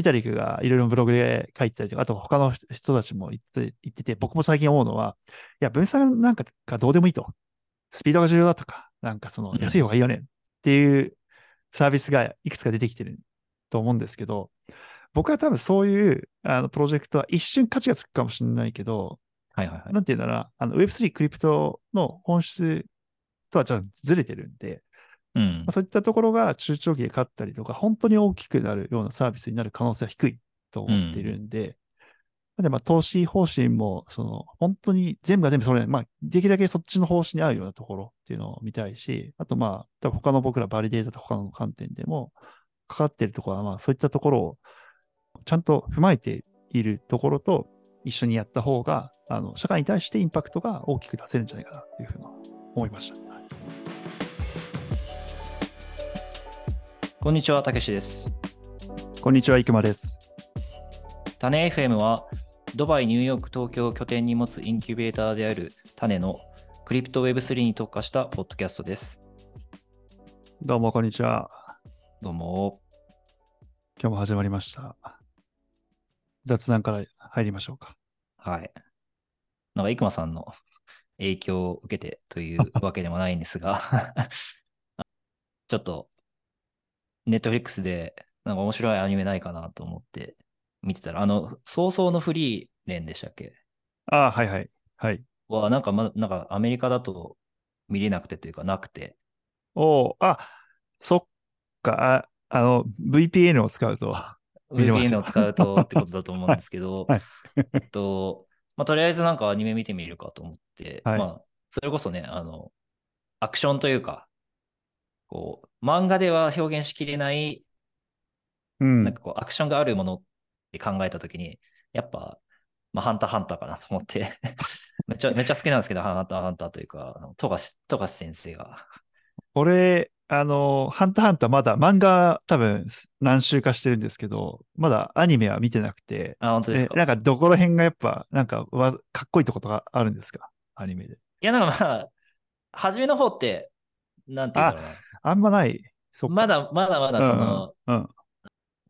ピタリクがいろいろブログで書いてたりとか、あと他の人たちも言って言ってて、僕も最近思うのは、いや、分散なんかがどうでもいいと。スピードが重要だとか、なんかその安い方がいいよねっていうサービスがいくつか出てきてると思うんですけど、僕は多分そういうあのプロジェクトは一瞬価値がつくかもしれないけど、はいはいはい。なんていうんだろうな、あの Web3 クリプトの本質とはちょっとずれてるんで、うん。そういったところが中長期で勝ったりとか、本当に大きくなるようなサービスになる可能性は低いと思っているんで、でまあ、投資方針も、その、本当に全部が全部それ、まあ、できるだけそっちの方針に合うようなところっていうのを見たいし、あとまあ、多分他の僕らバリデータと他の観点でも、かかっているところは、まあ、そういったところをちゃんと踏まえているところと一緒にやった方が、あの、社会に対してインパクトが大きく出せるんじゃないかなというふうに思いました。こんにちは、たけしです。こんにちは、いくまです。種 FM は、ドバイ、ニューヨーク、東京を拠点に持つインキュベーターである種のクリプト Web3 に特化したポッドキャストです。どうも、こんにちは。どうも。今日も始まりました。雑談から入りましょうか。はい。なんか、いくまさんの影響を受けてというわけでもないんですが、ちょっと、ネットフリックスでなんか面白いアニメないかなと思って見てたら、あの、早々のフリーレンでしたっけ？ああ、はいはい。はい。は、なんか、ま、なんかアメリカだと見れなくてというかなくて、おお、あ、そっか、ああの、VPN を使うと。VPN を使うとってことだと思うんですけど、はいえっと、まあ、とりあえずなんかアニメ見てみるかと思って、はいまあ、それこそね、あの、アクションというか、こう、漫画では表現しきれない、うん。なんかこう、アクションがあるものって考えたときに、やっぱ、まあ、ハンターハンターかなと思って、めっちゃ、めっちゃ好きなんですけど、ハンターハンターというか、富樫、富樫先生が。俺、あの、ハンターハンターまだ漫画多分何週かしてるんですけど、まだアニメは見てなくて、あ、本当ですえかなんかどこら辺がやっぱ、なんかわかっこいいとことがあるんですか？アニメで。いや、なんかまあ、初めの方って、なんていうんだろうな。あんまない。まだまだまだその、うんうんうん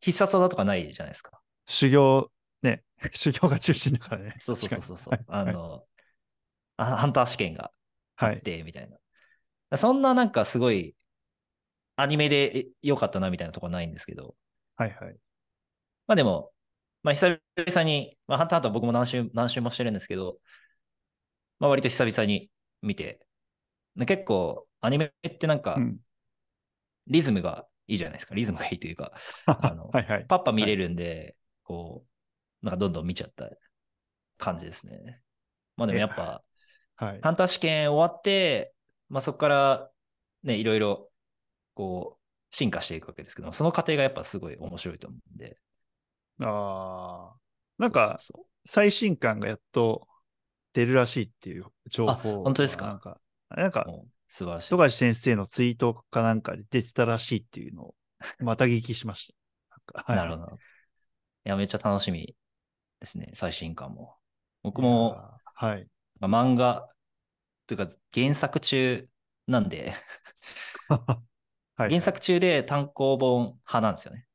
必殺技とかないじゃないですか。修行、ね、修行が中心だからね。そうそうそうそうそう。確かにあの、あハンター試験があはい。って、みたいな。そんななんかすごい、アニメでえ良かったなみたいなところないんですけど、はいはい。まあでも、まあ久々に、まあハンターハンター僕も何週、何週もしてるんですけど、まあ割と久々に見て、で結構アニメってなんかうん。リズムがいいじゃないですか。リズムがいいというか、あのはいはい。パッパ見れるんで、こう、なんかどんどん見ちゃった感じですね。まあでもやっぱ、はい。ハンター試験終わって、まあそこからね、いろいろ、こう、進化していくわけですけど、その過程がやっぱすごい面白いと思うんで。ああ。なんか、最新刊がやっと出るらしいっていう情報あ本当ですか？なんか、なんか素晴らしい。富樫先生のツイートかなんかで出てたらしいっていうのを、また聞きしました。なんかなるほど。いや、めっちゃ楽しみですね、最新刊も。僕も、はい。まあ漫画、というか原作中なんで、はい。原作中で単行本派なんですよね。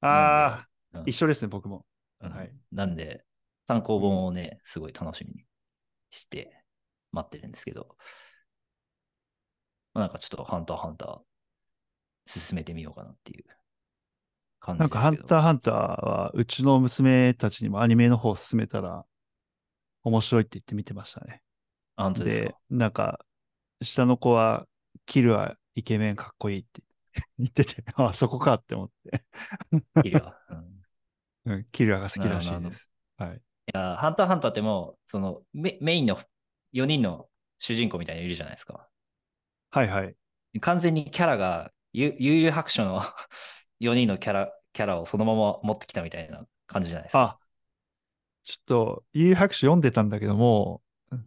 ああ、うん一緒ですね、僕も。うんはいなんで、単行本をね、すごい楽しみにして待ってるんですけど、まあなんかちょっとハンターハンター進めてみようかなっていう感じなんか、ですけど。ハンターハンターは、うちの娘たちにもアニメの方を勧めたら、面白いって言って見てましたね。あ本当ですか？なんか、下の子は、キルはイケメンかっこいいって言ってて、あ、そこかって思って。キルは。うんうん、キルアが好きらしいです。はい。いや、ハンターハンターってもう、そのメメインの4人の主人公みたいにいるじゃないですか。はいはい。完全にキャラが、ゆ悠々白書の 4人のキャラ、キャラをそのまま持ってきたみたいな感じじゃないですか。あ、ちょっと、有白書読んでたんだけども、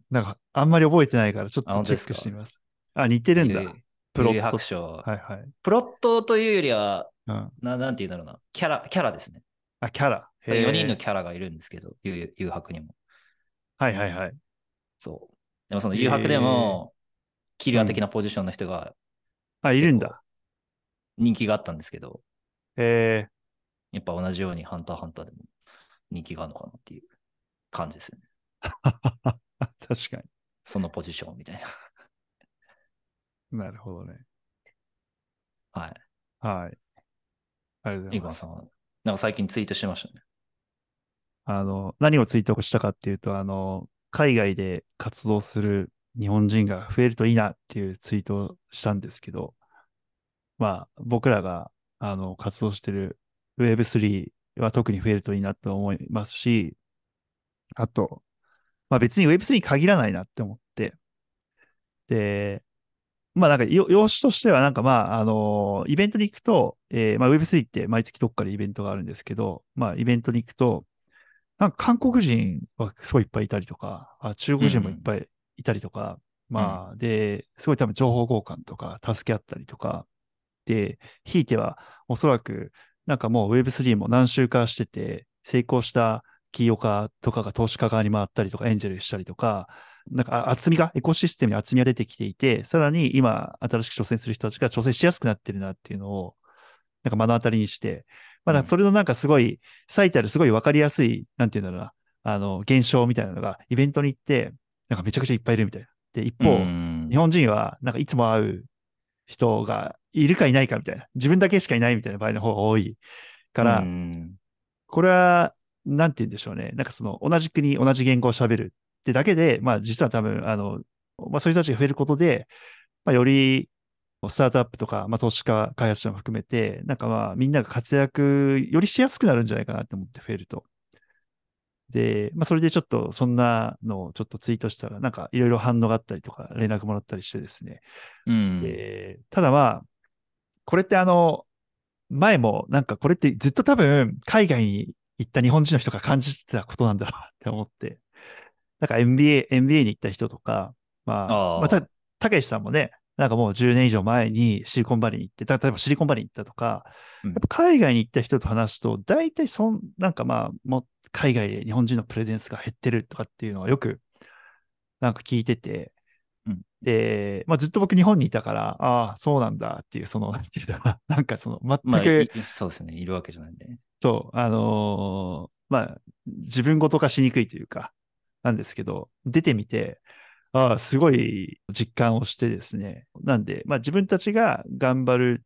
なんか、あんまり覚えてないから、ちょっとチェックしてみます。あ、似てるんだ悠。々プロット悠々白書、はいはい。プロットというよりは、うん。ななんて言うんだろうな。キャラ、キャラですね。あ、キャラ。へー4人のキャラがいるんですけど、悠々誘白にも。はいはいはい。そう。でもその誘白でも、キルア的なポジションの人があ、いるんだ。人気があったんですけど、へえやっぱ同じようにハンターハンターでも人気があるのかなっていう感じですよね。確かそのポジションみたいに。なるほどね。な。はい。はい。ありがとうございます。イグマさんは、なんか最近ツイートしてましたね。あの、何をツイートしたかっていうと、あの、海外で活動する日本人が増えるといいなっていうツイートをしたんですけど、まあ、僕らが、あの、活動してる Web3 は特に増えるといいなと思いますし、あと、まあ別に Web3 に限らないなって思って、で、まあなんかよ、様子としてはなんかまあ、あのイベントに行くと、えーまあ Web3 って毎月どっかでイベントがあるんですけど、まあイベントに行くと、なんか韓国人はすごいいっぱいいたりとか、あ中国人もいっぱいいたりとか、まあ、で、すごい多分情報交換とか助け合ったりとか、で、ひいてはおそらくなんかもう Web3 も何週間してて、成功した企業家とかが投資家側に回ったりとか、エンジェルしたりとか、なんかあ厚みが、エコシステムに厚みが出てきていて、さらに今、新しく挑戦する人たちが挑戦しやすくなってるなっていうのを、なんか目の当たりにして、まあ、それのなんかすごい、最たるすごいわかりやすい、なんていうんだろうな、あの、現象みたいなのが、イベントに行って、なんかめちゃくちゃいっぱいいるみたいな。で、一方、うん日本人は、なんかいつも会う人がいるかいないかみたいな。自分だけしかいないみたいな場合の方が多いから、うんこれは、なんて言うんでしょうね。なんかその、同じ国、同じ言語を喋るってだけで、まあ実は多分、あの、まあそういう人たちが増えることで、まあより、スタートアップとか、まあ投資家、開発者も含めて、なんかまあみんなが活躍よりしやすくなるんじゃないかなって思って増えると。で、まあそれでちょっとそんなのをちょっとツイートしたら、なんかいろいろ反応があったりとか、連絡もらったりしてですね。うん。でただまあ、これってあの、前もなんかこれってずっと多分海外に行った日本人の人が感じてたことなんだろうって思って、なんか MBA、MBA に行った人とか、まあ、あーまた、たけしさんもね、なんかもう10年以上前にシリコンバレーに行って、た例えばシリコンバレーに行ったとか、うんやっぱ海外に行った人と話すと、大体そん、なんかまあ、もう海外で日本人のプレゼンスが減ってるとかっていうのはよく、なんか聞いてて、うんで、まあずっと僕日本にいたから、ああ、そうなんだっていう、その、なんていうんだろうな なんかその、全く、まあ、いそうですね。いるわけじゃないんで。そう、あのーまあ、自分ごと化しにくいというか、なんですけど、出てみて、ああ、すごい実感をしてですね。なんで、まあ自分たちが頑張るっ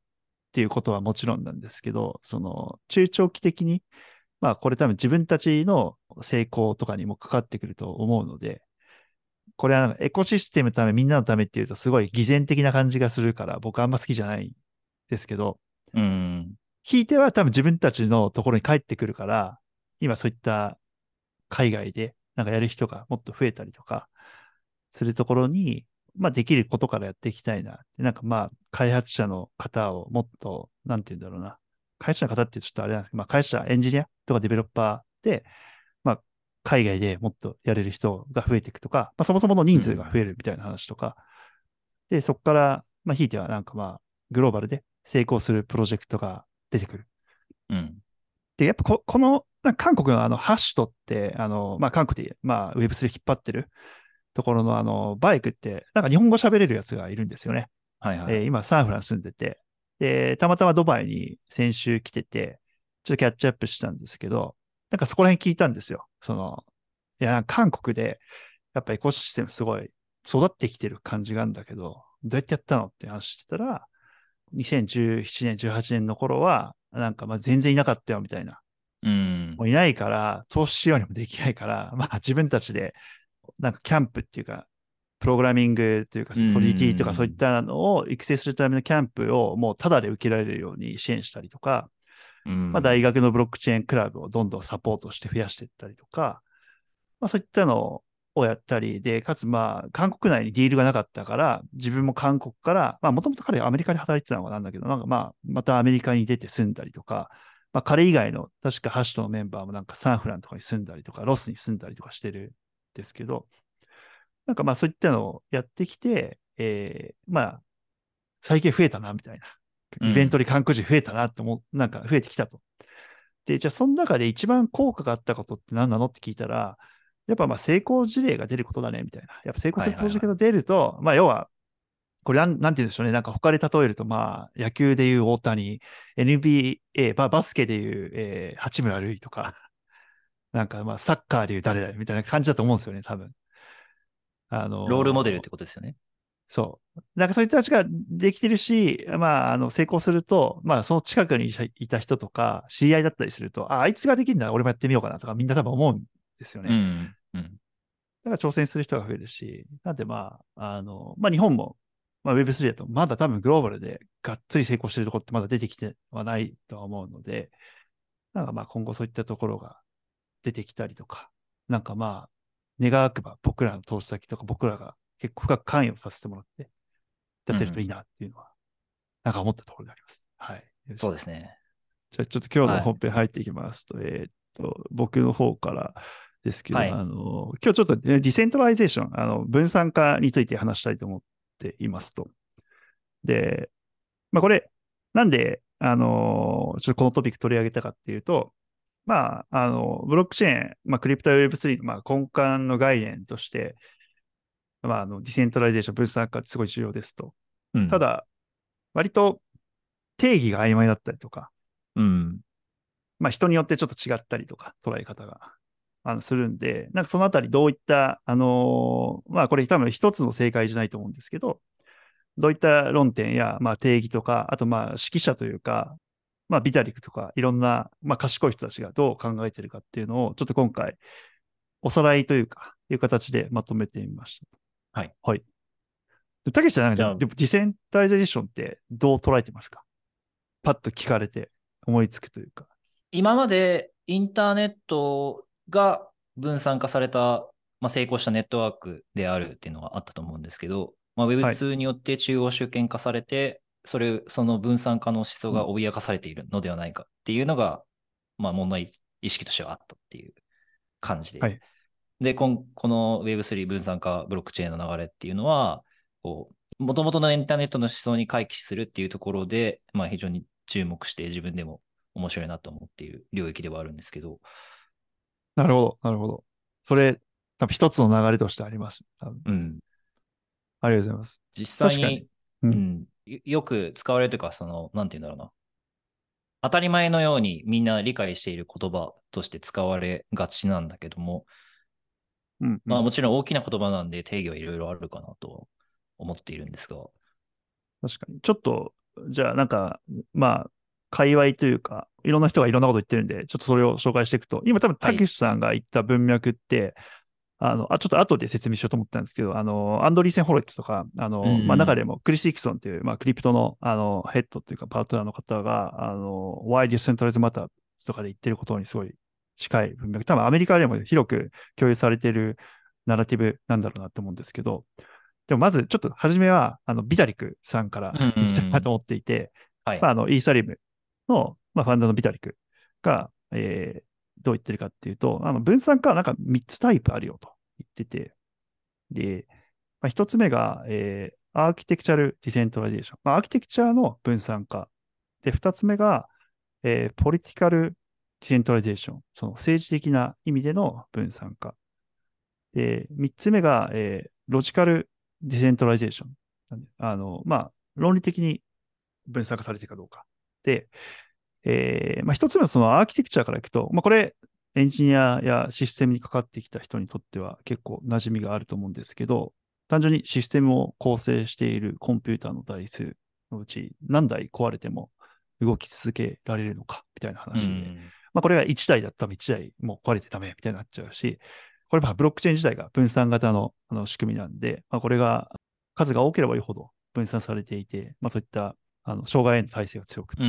ていうことはもちろんなんですけど、その中長期的に、まあこれ多分自分たちの成功とかにもかかってくると思うので、これはエコシステムのため、みんなのためっていうとすごい偽善的な感じがするから、僕あんま好きじゃないんですけど、うん。ひいては多分自分たちのところに帰ってくるから、今そういった海外でなんかやる人がもっと増えたりとかするところに、まあできることからやっていきたいな。なんかまあ開発者の方をもっと、なんて言うんだろうな。開発者の方ってちょっとあれなんですけど、まあ開発者、エンジニアとかデベロッパーで、まあ海外でもっとやれる人が増えていくとか、まあそもそもの人数が増えるみたいな話とか、で、そこから、まあひいてはなんかまあグローバルで成功するプロジェクトが出てくる。うん。で、やっぱここの、韓国のあの、ハッシュトって、あの、まあ、韓国で、まあ、Web3 引っ張ってるところのあの、バイクって、なんか日本語喋れるやつがいるんですよね。はいはい。えー今、サンフラン住んでて、で、たまたまドバイに先週来てて、ちょっとキャッチアップしたんですけど、なんかそこら辺聞いたんですよ。その、いや、韓国で、やっぱエコシステムすごい育ってきてる感じがあるんだけど、どうやってやったのって話してたら、2017年、18年の頃は、なんかまあ全然いなかったよみたいな。うんも。ういないから、投資しようにもできないから、まあ自分たちで、なんかキャンプっていうか、プログラミングというか、うんソリティとかそういったのを育成するためのキャンプをもうタダで受けられるように支援したりとか、うん。まあ大学のブロックチェーンクラブをどんどんサポートして増やしていったりとか、まあそういったのをやったり、で、かつまあ韓国内にディールがなかったから、自分も韓国から、まあもともと彼はアメリカで働いてたのがなんだけど、なんかまあまたアメリカに出て住んだりとか、まあ彼以外の確かハッシュトのメンバーもなんかサンフランとかに住んだりとか、ロスに住んだりとかしてるんですけど、なんかまあそういったのをやってきて、えー、まあ最近増えたなみたいな。うんイベントに韓国人増えたなって思う、なんか増えてきたと。で、じゃあその中で一番効果があったことって何なのって聞いたら、やっぱまあ成功事例が出ることだねみたいな。やっぱ成功するプロジェクトが出ると、まあ要は、これなん、なんて言うんでしょうね。なんか他で例えると、まあ、野球でいう大谷、NBA、ババスケでいう、えー、八村塁とか、なんかまあ、サッカーでいう誰だよみたいな感じだと思うんですよね、多分。あのー、ロールモデルってことですよね。そう。なんかそういう人たちができてるし、まあ、あの、成功すると、まあ、その近くにいた人とか、知り合いだったりすると、あ、あいつができるんだ、俺もやってみようかなとか、みんな多分思うんですよね。うん。うん。だから挑戦する人が増えるし、なんでまあ、あの、まあ日本も、まあ Web3 だと、まだ多分グローバルでがっつり成功してるところってまだ出てきてはないとは思うので、なんかまあ今後そういったところが出てきたりとか、なんかまあ、願わくば僕らの投資先とか僕らが結構深く関与させてもらって出せるといいなっていうのは、なんか思ったところであります。はい。そうですね。じゃあちょっと今日の本編入っていきますと、はい、えっと、僕の方からですけど、はい、あの、今日ちょっと、 decentralization、あの、分散化について話したいと思っていますと。で、まあこれ、なんで、あの、ちょっとこのトピック取り上げたかっていうと、まあ、あの、ブロックチェーン、まあ、クリプト Web3 の、まあ、根幹の概念として、まあ、あの、 decentralization、分散化ってすごい重要ですと。うん、ただ、割と定義が曖昧だったりとか、うん。まあ、人によってちょっと違ったりとか、捉え方が。あのするんで、なんかそのあたりどういった、あのー、まあこれ多分一つの正解じゃないと思うんですけど、どういった論点や、まあ、定義とか、あとまあ識者というか、まあビタリックとかいろんな、まあ賢い人たちがどう考えてるかっていうのを、ちょっと今回、おさらいというか、いう形でまとめてみました。はい。はい。たけしさん、でもディセンタリゼーションってどう捉えてますか？パッと聞かれて思いつくというか。今までインターネットが分散化された、まあ、成功したネットワークであるっていうのがあったと思うんですけど、まあ、Web2 によって中央集権化されて、はい、それ、その分散化の思想が脅かされているのではないかっていうのが、うん、まあ問題意識としてはあったっていう感じで。はい、でこ、この Web3 分散化ブロックチェーンの流れっていうのは、こう、もともとのインターネットの思想に回帰するっていうところで、まあ非常に注目して自分でも面白いなと思っている領域ではあるんですけど、なるほど、なるほど。それ、多分一つの流れとしてあります。うん。ありがとうございます。実際に、にうん、うん、よく使われるというか、その、なんて言うんだろうな。当たり前のようにみんな理解している言葉として使われがちなんだけども、うん、うん、まあもちろん大きな言葉なんで定義はいろいろあるかなと思っているんですが。確かに。ちょっと、じゃあなんか、まあ、界隈というか、いろんな人がいろんなこと言ってるんで、ちょっとそれを紹介していくと、今多分、たけしさんが言った文脈って、はい、あの、あ、ちょっと後で説明しようと思ったんですけど、あの、アンドリーセン・ホロイッツとか、あの、うんうん、まあ、中でもクリス・イクソンという、まあ、クリプトの、あの、ヘッドというか、パートナーの方が、あの、Why Decentralized Matter とかで言ってることにすごい近い文脈、多分アメリカでも広く共有されているナラティブなんだろうなと思うんですけど、でもまずちょっと初めは、あの、ビタリクさんからいきたいなと思っていて、はい、まあ、あの、イーサリムの、まあ、ファンドのビタリクが、えー、どう言ってるかっていうと、あの分散化はなんか3つタイプあるよと言ってて、で、まあ、1つ目が、えー、 architectural decentralization。まあ、アーキテクチャの分散化。で、2つ目が、えー、 political decentralization。その政治的な意味での分散化。で、3つ目が、えー、 logical decentralization。あの、まあ、論理的に分散化されているかどうか。で、えー、まあ、一つ目のそのアーキテクチャからいくと、まあ、これ、エンジニアやシステムにかかってきた人にとっては結構馴染みがあると思うんですけど、単純にシステムを構成しているコンピューターの台数のうち何台壊れても動き続けられるのかみたいな話で、まあ、これが1台だったら1台もう壊れてダメみたいになっちゃうし、これはブロックチェーン自体が分散型のあの仕組みなんで、まあ、これが数が多ければいいほど分散されていて、まあ、そういったあの障害への耐性が強くて。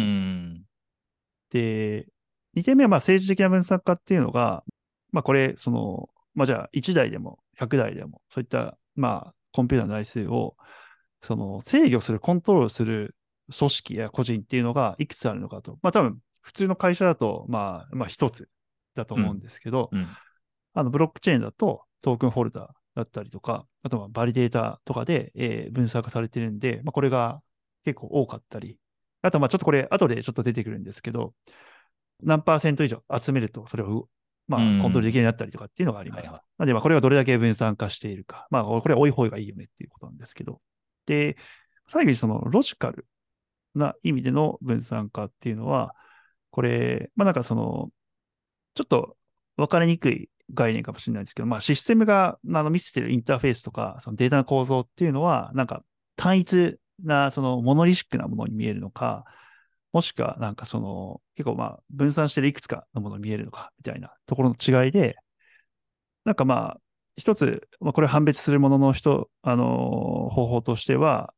で、2点目はまあ政治的な分散化っていうのが、まあこれ、その、まあじゃあ1台でも100台でも、そういったまあコンピューターの台数を、その制御する、コントロールする組織や個人っていうのがいくつあるのかと。まあ多分、普通の会社だと、まあ、まあ一つだと思うんですけど、うんうん、あのブロックチェーンだとトークンホルダーだったりとか、あとはバリデータとかで、えー、分散化されてるんで、まあ、これが結構多かったり、あと、まあちょっとこれ、後でちょっと出てくるんですけど、何パーセント以上集めると、それを、まあ、コントロールできるようになったりとかっていうのがあります。なので、まあ、これがどれだけ分散化しているか。まあ、これは多い方がいいよねっていうことなんですけど。で、最後にそのロジカルな意味での分散化っていうのは、これ、まあなんかその、ちょっと分かりにくい概念かもしれないですけど、まあシステムがあの見せてるインターフェースとか、そのデータの構造っていうのは、なんか単一な、そのモノリシックなものに見えるのか、もしくはなんかその、結構まあ分散してるいくつかのものに見えるのか、みたいなところの違いで、なんかまあ、一つ、まあ、これ判別するものの人、あのー方法としては、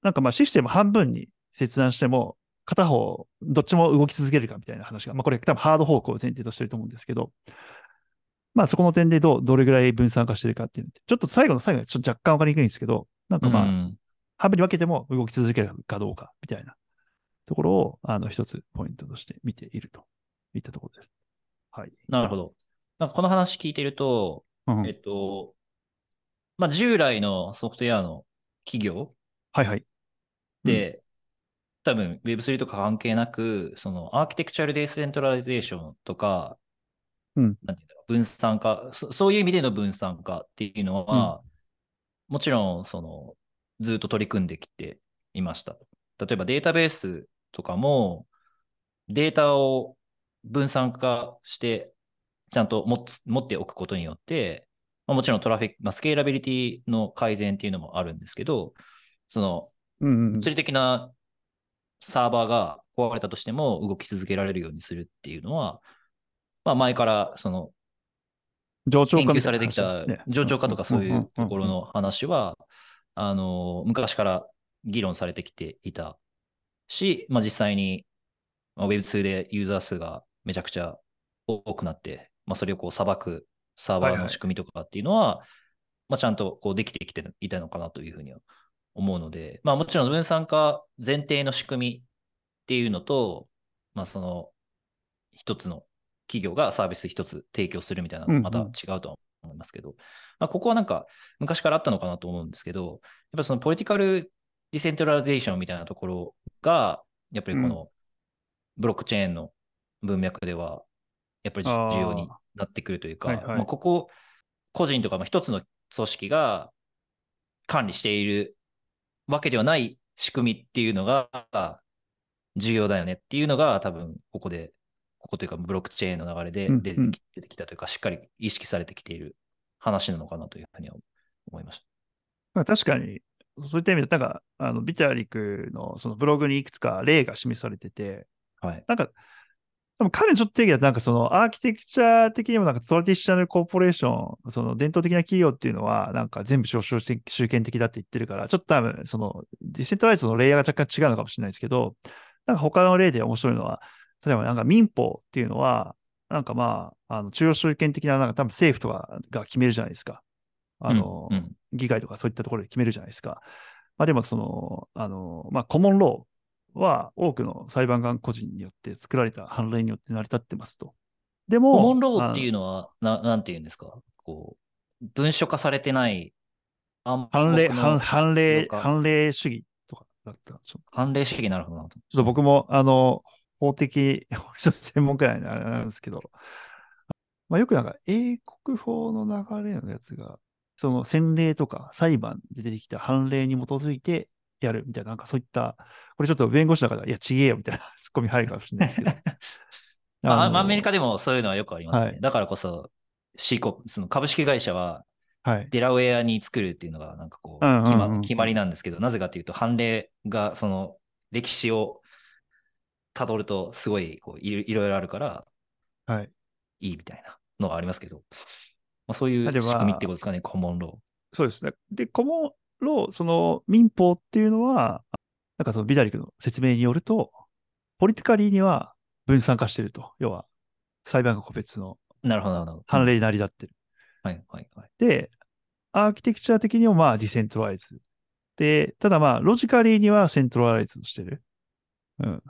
なんかまあシステム半分に切断しても、片方、どっちも動き続けるかみたいな話が、まあこれ多分ハード方向を前提としてると思うんですけど、まあそこの点でどう、どれぐらい分散化してるかっていうのちょっと最後の最後にちょっと若干わかりにくいんですけど、なんかまあ、うん。半分に分けても動き続けるかどうかみたいなところを、あの、一つポイントとして見ているといったところです。はい。なるほど。なんかこの話聞いてると、うんえっと、まあ、従来のソフトウェアの企業はいはい。で、多分 Web3 とか関係なく、そのアーキテクチャルデーセントラリゼーションとか、うんなんていうんだろう分散化そ、そういう意味での分散化っていうのは、もちろん、その、ずっと取り組んできていました。例えばデータベースとかも、データを分散化して、ちゃんと持つ持っておくことによって、まあ、もちろんトラフィック、まあ、スケーラビリティの改善っていうのもあるんですけど、その、物理的なサーバーが壊れたとしても動き続けられるようにするっていうのは、まあ、前からその上長研究されてきた上長化とかそういうところ。の話は、あの、昔から議論されてきていたし、まあ、実際にまあ Web2 でユーザー数がめちゃくちゃ多くなって、まあ、それをこう裁くサーバーの仕組みとかっていうのは、まあ、ちゃんとこうできてきていたのかなというふうには思うので、まあ、もちろん分散化前提の仕組みっていうのと、まあ、その一つの企業がサービス一つ提供するみたいなのはまたうん。うん違うとは思いますけど、まあ、ここはなんか昔からあったのかなと思うんですけど、やっぱりそのポリティカルディセントラリゼーションみたいなところが、やっぱりこのブロックチェーンの文脈では、やっぱり重要になってくるというか、はいはい。まあ、ここ、個人とかまあ一つの組織が管理しているわけではない仕組みっていうのが重要だよねっていうのが多分ここで、ここというかブロックチェーンの流れでうん出てき出てきたというか、しっかり意識されてきている話なのかなというふうには思いましまあ、確かに、そういった意味で、なんか、あのビタリクのそのブログにいくつか例が示されてて、た。はい。なんか、多分彼のちょっと定義だと、なんかそのアーキテクチャ的にもなんかトラディショナルコーポレーション、その伝統的な企業っていうのは、なんか全部少々集権的だって言ってるから、ちょっと多分そのディセントライズのレイヤーが若干違うのかもしれないですけど、なんか他の例で面白いのは、例えばなんか民法っていうのは、なんかまあ、あの中央集権的な、なんか多分政府とかが決めるじゃないですか。あの、うんうん議会とかそういったところで決めるじゃないですか。まあでもその、あの、まあコモンローは多くの裁判官個人によって作られた判例によって成り立ってますと。でも、コモンローっていうののは、ななんていうんですか？こう、文書化されてない暗判例、判判例、判例主義とかだった。判例主義なるほどなと。ちょっと僕も、あの、法的、法律の専門家なんですけど、まあ、よくなんか英国法の流れのやつが、その先例とか裁判で出てきた判例に基づいてやるみたいな、なんかそういった、これちょっと弁護士の方、いや、ちげえよみたいな ツッコミ入るかもしれないですけど。まあ、のアメリカでもそういうのはよくありますね。はいだからこそ、C コその株式会社ははい。デラウェアに作るっていうのがなんかこう決ま決まりなんですけど、なぜかというと判例がその歴史をたどるとすごいこういろいろいろあるからはい。いいみたいなのがありますけど、まあ、そういう仕組みってことですかね、コモンロそうですね。で、コモンロー、その民法っていうのは、なんかそのビダリクの説明によると、ポリティカリーには分散化してると。要は、裁判官個別のー。なるほど、なるほど。判例に成り立ってる。はいはいはい。で、アーキテクチャ的にもまあ decentralize。で、ただまあ logically には centralize をしてる。うん。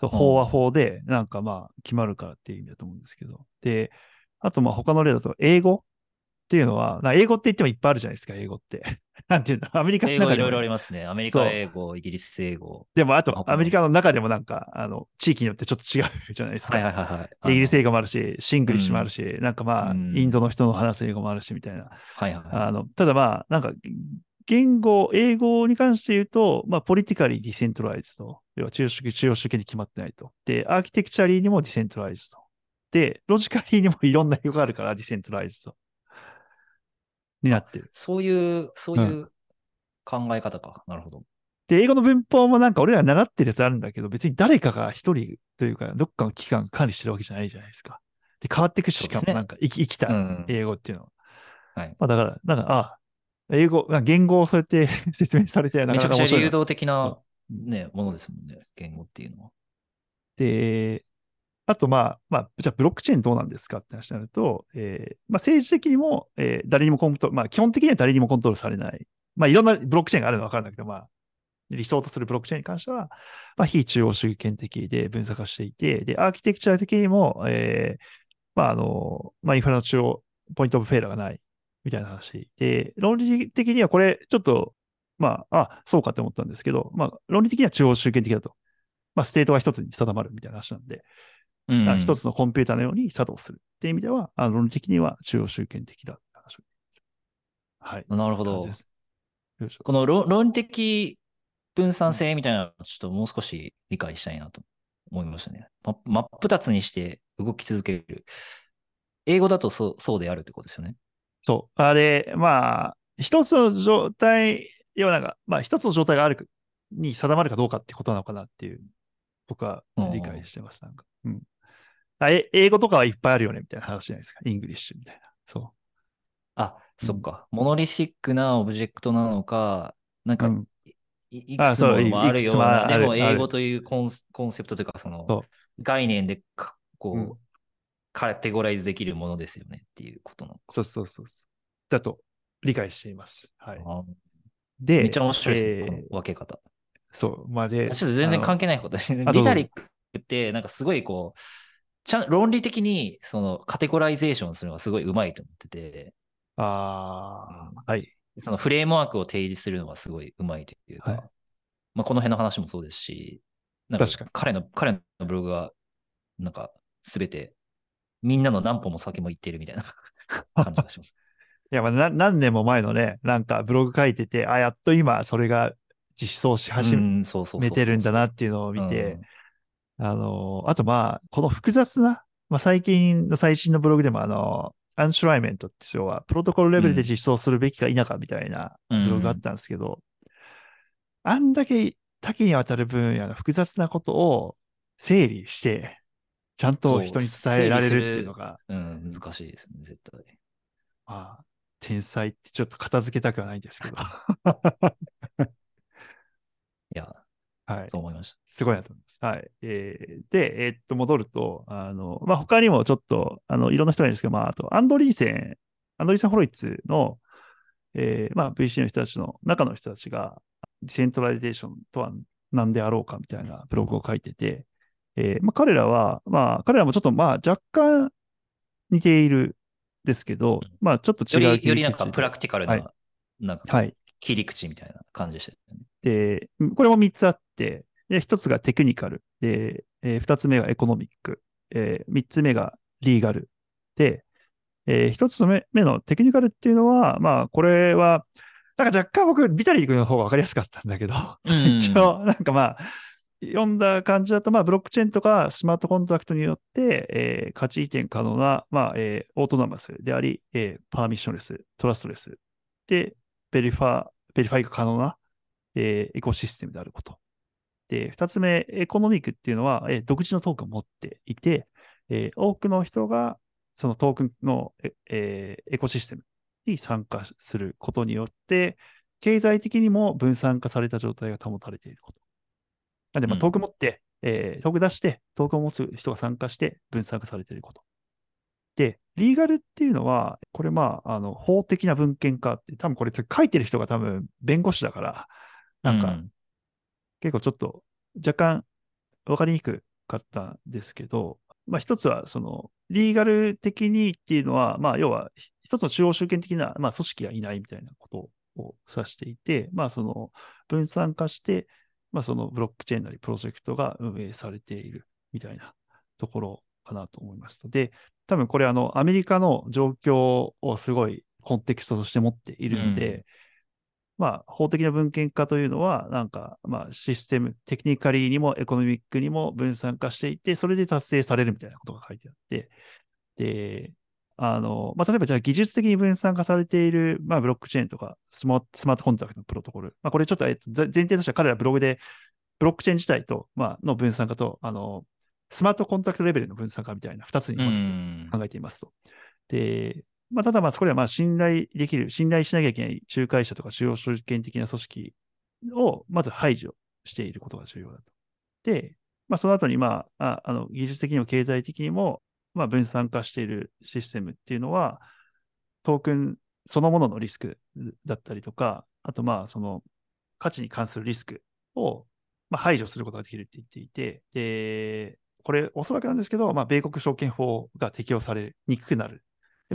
そう法は法で、なんかまあ決まるからっていう意味だと思うんですけど。で、あとまあ他の例だと英語っていうのは、な英語って言ってもいっぱいあるじゃないですか、英語って。なんていうんだ、アメリカの中でも英語いろいろありますね。アメリカ英語、イギリス英語。でもあとアメリカの中でもなんか、あの、地域によってちょっと違うじゃないですか。はいはいはいはい。イギリス英語。語もあるし、シングリッシュもあるし、なんかまあ、うんインドの人の話す英語もあるしみたいな。はいはいはい。あの、ただまあ、なんか、言語、英語に関して言うと、まあ、ポリティカリーディセントライズと、要は中央主義、中央主義に決まってないと。で、アーキテクチャリーにもディセントライズと。で、ロジカリーにもいろんな英語があるからディセントライズと。になってる。そういう、そういう考え方か。なるほど。で、英語の文法もなんか俺ら習ってるやつあるんだけど、別に誰かが一人というか、どっかの機関管理してるわけじゃないじゃないですか。で、変わっていくし、しかもなんか生き生きたうん英語っていうのは。はいまあだから、なんか、あ、英語、言語をそうやって 説明されて、なめちゃくちゃかなか面白いな流動的な、うんね、ものですもんね。言語っていうのは。で、あとまあ、まあ、じゃあブロックチェーンどうなんですかって話になると、えーまあ政治的にも、えー誰にもコントロール、まあ基本的には誰にもコントロールされない。まあいろんなブロックチェーンがあるのはわかるんだけど、まあ、理想とするブロックチェーンに関しては、まあ非中央集権的で分散化していて、で、アーキテクチャ的にも、えーまああの、まあインフラの中央、 point of failure がない、みたいな話。で、論理的にはこれ、ちょっと、まあ、あ、そうかって思ったんですけど、まあ、論理的には中央集権的だと。まあ、ステートが一つに定まるみたいな話なんで、うんあ一つのコンピューターのように作動するっていう意味では、あ論理的には中央集権的だって話をはい。なるほどこの論論理的分散性みたいなのをちょっともう少し理解したいなと思いましたね。ま真っ二つにして動き続ける。英語だとそうそうであるってことですよね。そう。あれ、まあ、一つの状態、要はなんか、まあ、一つの状態があるに定まるかどうかってことなのかなっていう、僕は理解してます。なんか。うん。あえ英語とかはいっぱいあるよね、みたいな話じゃないですか。 English みたいな。そあ、うんそっか。モノリシックなオブジェクトなのか、なんう。か、うん。いいあくつももあるような、でも英語というコンスコンセプトというか、その概念でかこう、うんカテゴライズできるものですよねっていうことなのか。そうそうそうそう。だと理解しています。はい。あで、めっちゃ面白いですね、えー分け方。そう。まあ、で、ちょっと全然関係ないことですね。タリックって、なんかすごいこう、ちゃん論理的にそのカテゴライゼーションするのがすごいうまいと思ってて、ああ、はい。そのフレームワークを提示するのがすごいうまいというか、はい。まあこの辺の話もそうですし、なんか確かに。彼の彼のブログが、なんかすべて、みんなの何歩も先も行ってるみたいな。感じがします。いや、まあ、な何年も前のね、なんかブログ書いてて、あ、やっと今、それが実装し始めてるんだなっていうのを見て、うんあの、あとまあ、この複雑な、まあ、最近の最新のブログでも、あの、アンシュライメントって要は、プロトコルレベルで実装するべきか否かみたいなうんブログがあったんですけど、あんだけ多岐にわたる分野の複雑なことを整理して、ちゃんと人に伝えられるっていうのが、うん、難しいですよね、絶対。まあ、天才ってちょっと片付けたくはないんですけど、いや、はい。そう思いました。すごいなと思います。はい。えーで、えーっと、戻ると、あの、まあ、他にもちょっと、あの、いろんな人がいるんですけど、まあ、あと、アンドリーセン、アンドリーセン・ホロイッツの、えーまあ、VC の人たちの中の人たちが、ディセントラリゼーションとは何であろうかみたいなブログを書いてて、えーまあ、彼らは、まあ、彼らもちょっと、まあ、若干似ているですけど、まあ、ちょっと違うより、よりなんかプラクティカルな、はいなんか、はい。切り口みたいな感じでしたよね。で、うんこれも3つあって、で、1つがテクニカル、で、え2つ目がエコノミック、え3つ目がリーガル。で、え1つ目目のテクニカルっていうのは、まあ、これは、なんか若干僕、ビタリー君の方が分かりやすかったんだけど、うん一応、なんかまあ、読んだ感じだと、まあ、ブロックチェーンとかスマートコントラクトによって、えー価値移転可能な、まあ、えーオートナマスであり、えーパーミッションレス、トラストレスで、 verifi、verify が可能な、えーエコシステムであること。で、二つ目、 economic っていうのは、えー独自のトークンを持っていて、えー多くの人がそのトークンの、ええーエコシステムに参加することによって、経済的にも分散化された状態が保たれていること。なんで、まあ、うんトークン持って、えートークン出して、トークンを持つ人が参加して分散化されていること。で、リーガルっていうのは、これまあ、あの、法的な文献化って、多分これ書いてる人が多分弁護士だから、なんか、うん結構ちょっと若干分かりにくかったんですけど、まあ一つはそのリーガル的にっていうのは、まあ要は一つの中央集権的な、まあ、組織がいないみたいなことを指していて、まあその分散化して、まあそのブロックチェーンなりプロジェクトが運営されているみたいなところかなと思います。で、多分これあのアメリカの状況をすごいコンテクストとして持っているので、まあ、法的な文献化というのは、なんか、まあ、システム、テクニカリーにもエコノミックにも分散化していて、それで達成されるみたいなことが書いてあって、で、あの、まあ、例えばじゃあ技術的に分散化されている、まあ、ブロックチェーンとかスマスマートコンタクトのプロトコル。まあ、これちょっと前提としては彼らブログで、ブロックチェーン自体と、まあ、の分散化と、あの、スマートコンタクトレベルの分散化みたいな2つに分けて考えていますと。で、まあ、ただまあ、そこではまあ信頼できる、信頼しなきゃいけない仲介者とか中央集権的な組織をまず排除していることが重要だと。で、まあ、その後にまあ、ああの技術的にも経済的にもまあ分散化しているシステムっていうのは、トークンそのもののリスクだったりとか、あとまあ、その価値に関するリスクをまあ排除することができるって言っていて、で、これおそらくなんですけど、まあ、米国証券法が適用されにくくなる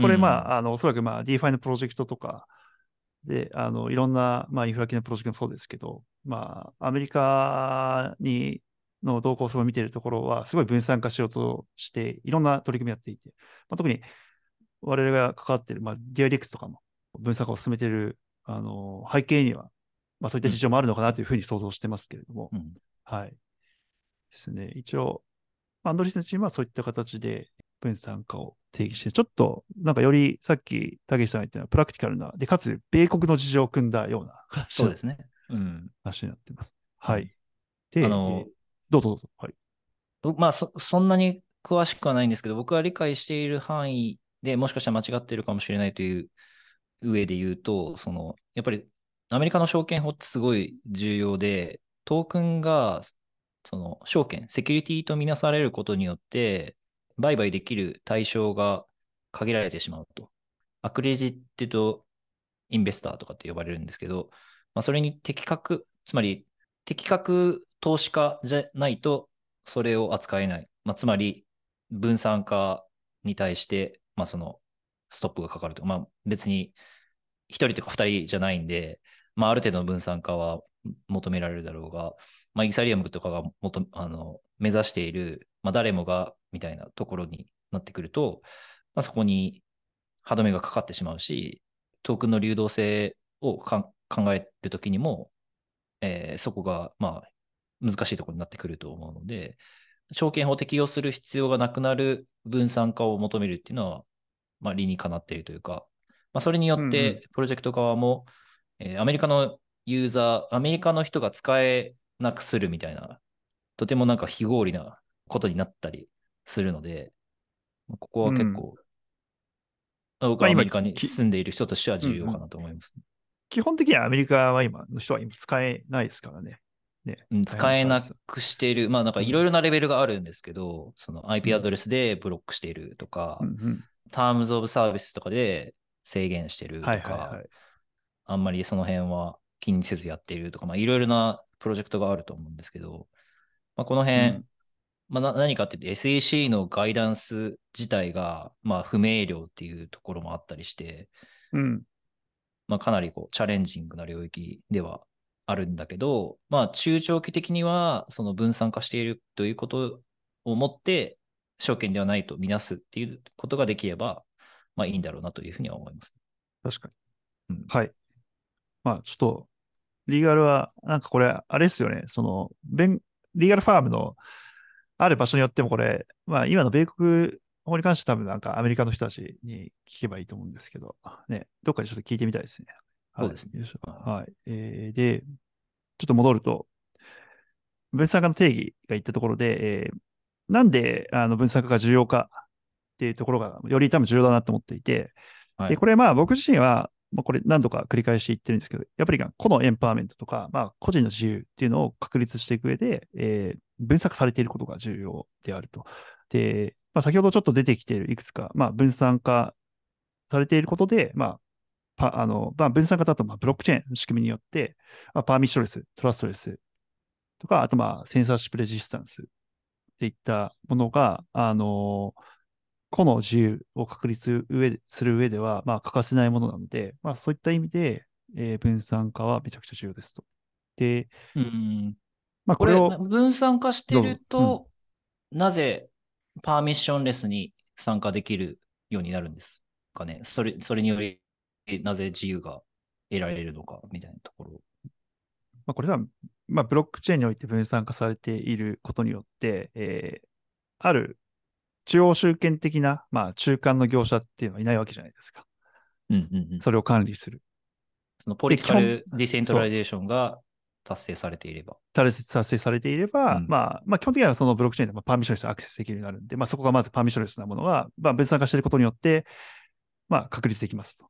これ、まあ、あの、おそらく、まあ、DeFi のプロジェクトとか、で、あの、いろんな、まあ、インフラ系のプロジェクトもそうですけど、まあ、アメリカに、の動向を見ているところは、すごい分散化しようとして、いろんな取り組みをやっていて、まあ、特に我々が関わっている、まあ、DIDX とかも分散化を進めている、あの、背景には、まあ、そういった事情もあるのかなというふうに想像してますけれども、うん、はい。ですね。一応、アンドリスのチームはそういった形で分散化を定義して、ちょっとなんかよりさっき、たけしさんが言ったようなプラクティカルな、で、かつ米国の事情を組んだような話そうですね。うん。話になってます。はい。で、あの、どうぞどうぞ。はい。まあそ、そんなに詳しくはないんですけど、僕が理解している範囲でもしかしたら間違っているかもしれないという上で言うと、その、やっぱりアメリカの証券法ってすごい重要で、トークンがその証券、セキュリティとみなされることによって、売買できる対象が限られてしまうと。アクレジッテッドインベスターとかって呼ばれるんですけど、まあ、それに的確、つまり的確投資家じゃないとそれを扱えない。まあ、つまり分散化に対して、まあ、そのストップがかかると。まあ、別に1人とか2人じゃないんで、まあ、ある程度の分散化は求められるだろうが、まあ、イーサリアムとかがもとあの目指している、まあ、誰もがみたいなところになってくると、まあ、そこに歯止めがかかってしまうし、トークンの流動性を考えるときにも、えー、そこがまあ難しいところになってくると思うので、証券法を適用する必要がなくなる分散化を求めるっていうのは、まあ、理にかなっているというか、まあ、それによってプロジェクト側も、うんうん、えー、アメリカのユーザー、アメリカの人が使えなくするみたいな、とてもなんか非合理なことになったりするので、ここは結構、うん、僕はアメリカに住んでいる人としては重要かなと思います、ね。基本的にはアメリカは今の人は今使えないですからね。ね。使えなくしている、まあなんかいろいろなレベルがあるんですけど、うん、その IP アドレスでブロックしているとか、うんうん、タームズオブサービスとかで制限してるとか、はいはいはい、あんまりその辺は気にせずやっているとか、まあいろいろなプロジェクトがあると思うんですけど、まあ、この辺、うん、まあ、何かっていうと SEC のガイダンス自体が、まあ、不明瞭っていうところもあったりして、うん、まあ、かなりこうチャレンジングな領域ではあるんだけど、まあ、中長期的にはその分散化しているということをもって、証券ではないとみなすっていうことができれば、まあいいんだろうなというふうには思います。確かに。うん、はい。まあ、ちょっと、リーガルは、なんかこれ、あれですよね、その、リーガルファームのある場所によってもこれ、まあ今の米国法に関して多分なんかアメリカの人たちに聞けばいいと思うんですけど、ね、どっかでちょっと聞いてみたいですね。そうですね。はい。えー、で、ちょっと戻ると、分散化の定義が言ったところで、えー、なんであの分散化が重要かっていうところがより多分重要だなと思っていて、はい、でこれまあ僕自身はまあ、これ何度か繰り返し言ってるんですけど、やっぱり個のエンパワーメントとか、まあ、個人の自由っていうのを確立していく上で、えー、分散されていることが重要であると。で、まあ、先ほどちょっと出てきているいくつか、まあ、分散化されていることで、まあ、パあのまあ、分散化だとまあブロックチェーンの仕組みによって、まあ、パーミッショレス、トラストレスとか、あとまあセンサーシップレジスタンスっていったものが、あのー個の自由を確立上する上では、まあ、欠かせないものなので、まあ、そういった意味で、えー、分散化はめちゃくちゃ重要ですと。で、うん、まあ、これを。分散化してると、うん、なぜパーミッションレスに参加できるようになるんですかね？それそれにより、なぜ自由が得られるのかみたいなところ。まあ、これは、まあ、ブロックチェーンにおいて分散化されていることによって、えーある中央集権的な、まあ、中間の業者っていうのはいないわけじゃないですか。うんうんうん。それを管理する。そのポリティカルディセントラリゼーションが達成されていれば。達成されていれば、うんまあ、まあ、基本的にはそのブロックチェーンでまあパーミッションレスにアクセスできるようになるんで、まあ、そこがまずパーミッションレスなものが、まあ、分散化していることによって、まあ、確立できますと。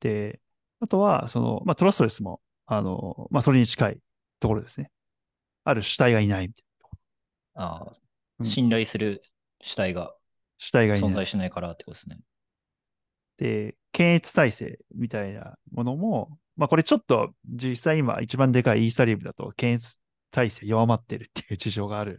で、あとは、その、まあ、トラストレスも、あの、まあ、それに近いところですね。ある主体がいないみたいな。ああうん信頼する主体が主体がいない存。在しないからってことですね。で、検閲体制みたいなものも、まあこれちょっと実際今一番でかいイーサリアムだと検閲体制弱まってるっていう事情があるん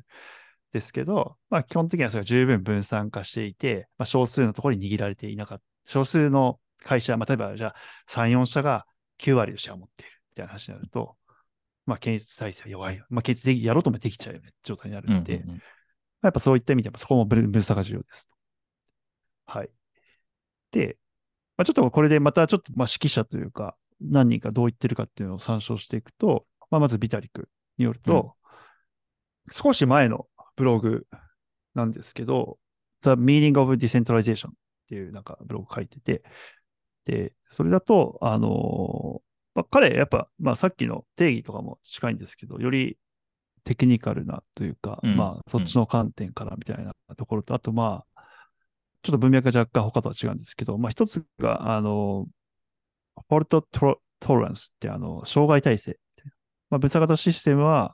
ですけど、まあ基本的にはそれが十分分散化していて、まあ少数のところに握られていなかった。少数の会社、まあ例えばじゃあ3、4社が9割のシェアを持っているみたいな話になると、まあ検閲体制は弱いよ。まあ検閲できやろうともできちゃうよね状態になるんで、うんうんうんやっぱそういった意味ではそこも分分散が重要です。はい。で、まあ、ちょっとこれでまたちょっとまあ指揮者というか、何人かどう言ってるかっていうのを参照していくと、まあ、まずビタリクによると、少し前のブログなんですけど、The Meaning of Decentralization っていうなんかブログ書いてて、で、それだと、あのまあ、彼、やっぱ、まあ、さっきの定義とかも近いんですけど、よりテクニカルなというか、うんまあ、そっちの観点からみたいなところと、あと、まあ、ちょっと文脈が若干他とは違うんですけど、まあ、一つが、あの、フォルトトトランスって、あの、障害耐性。まあ、分散型システムは、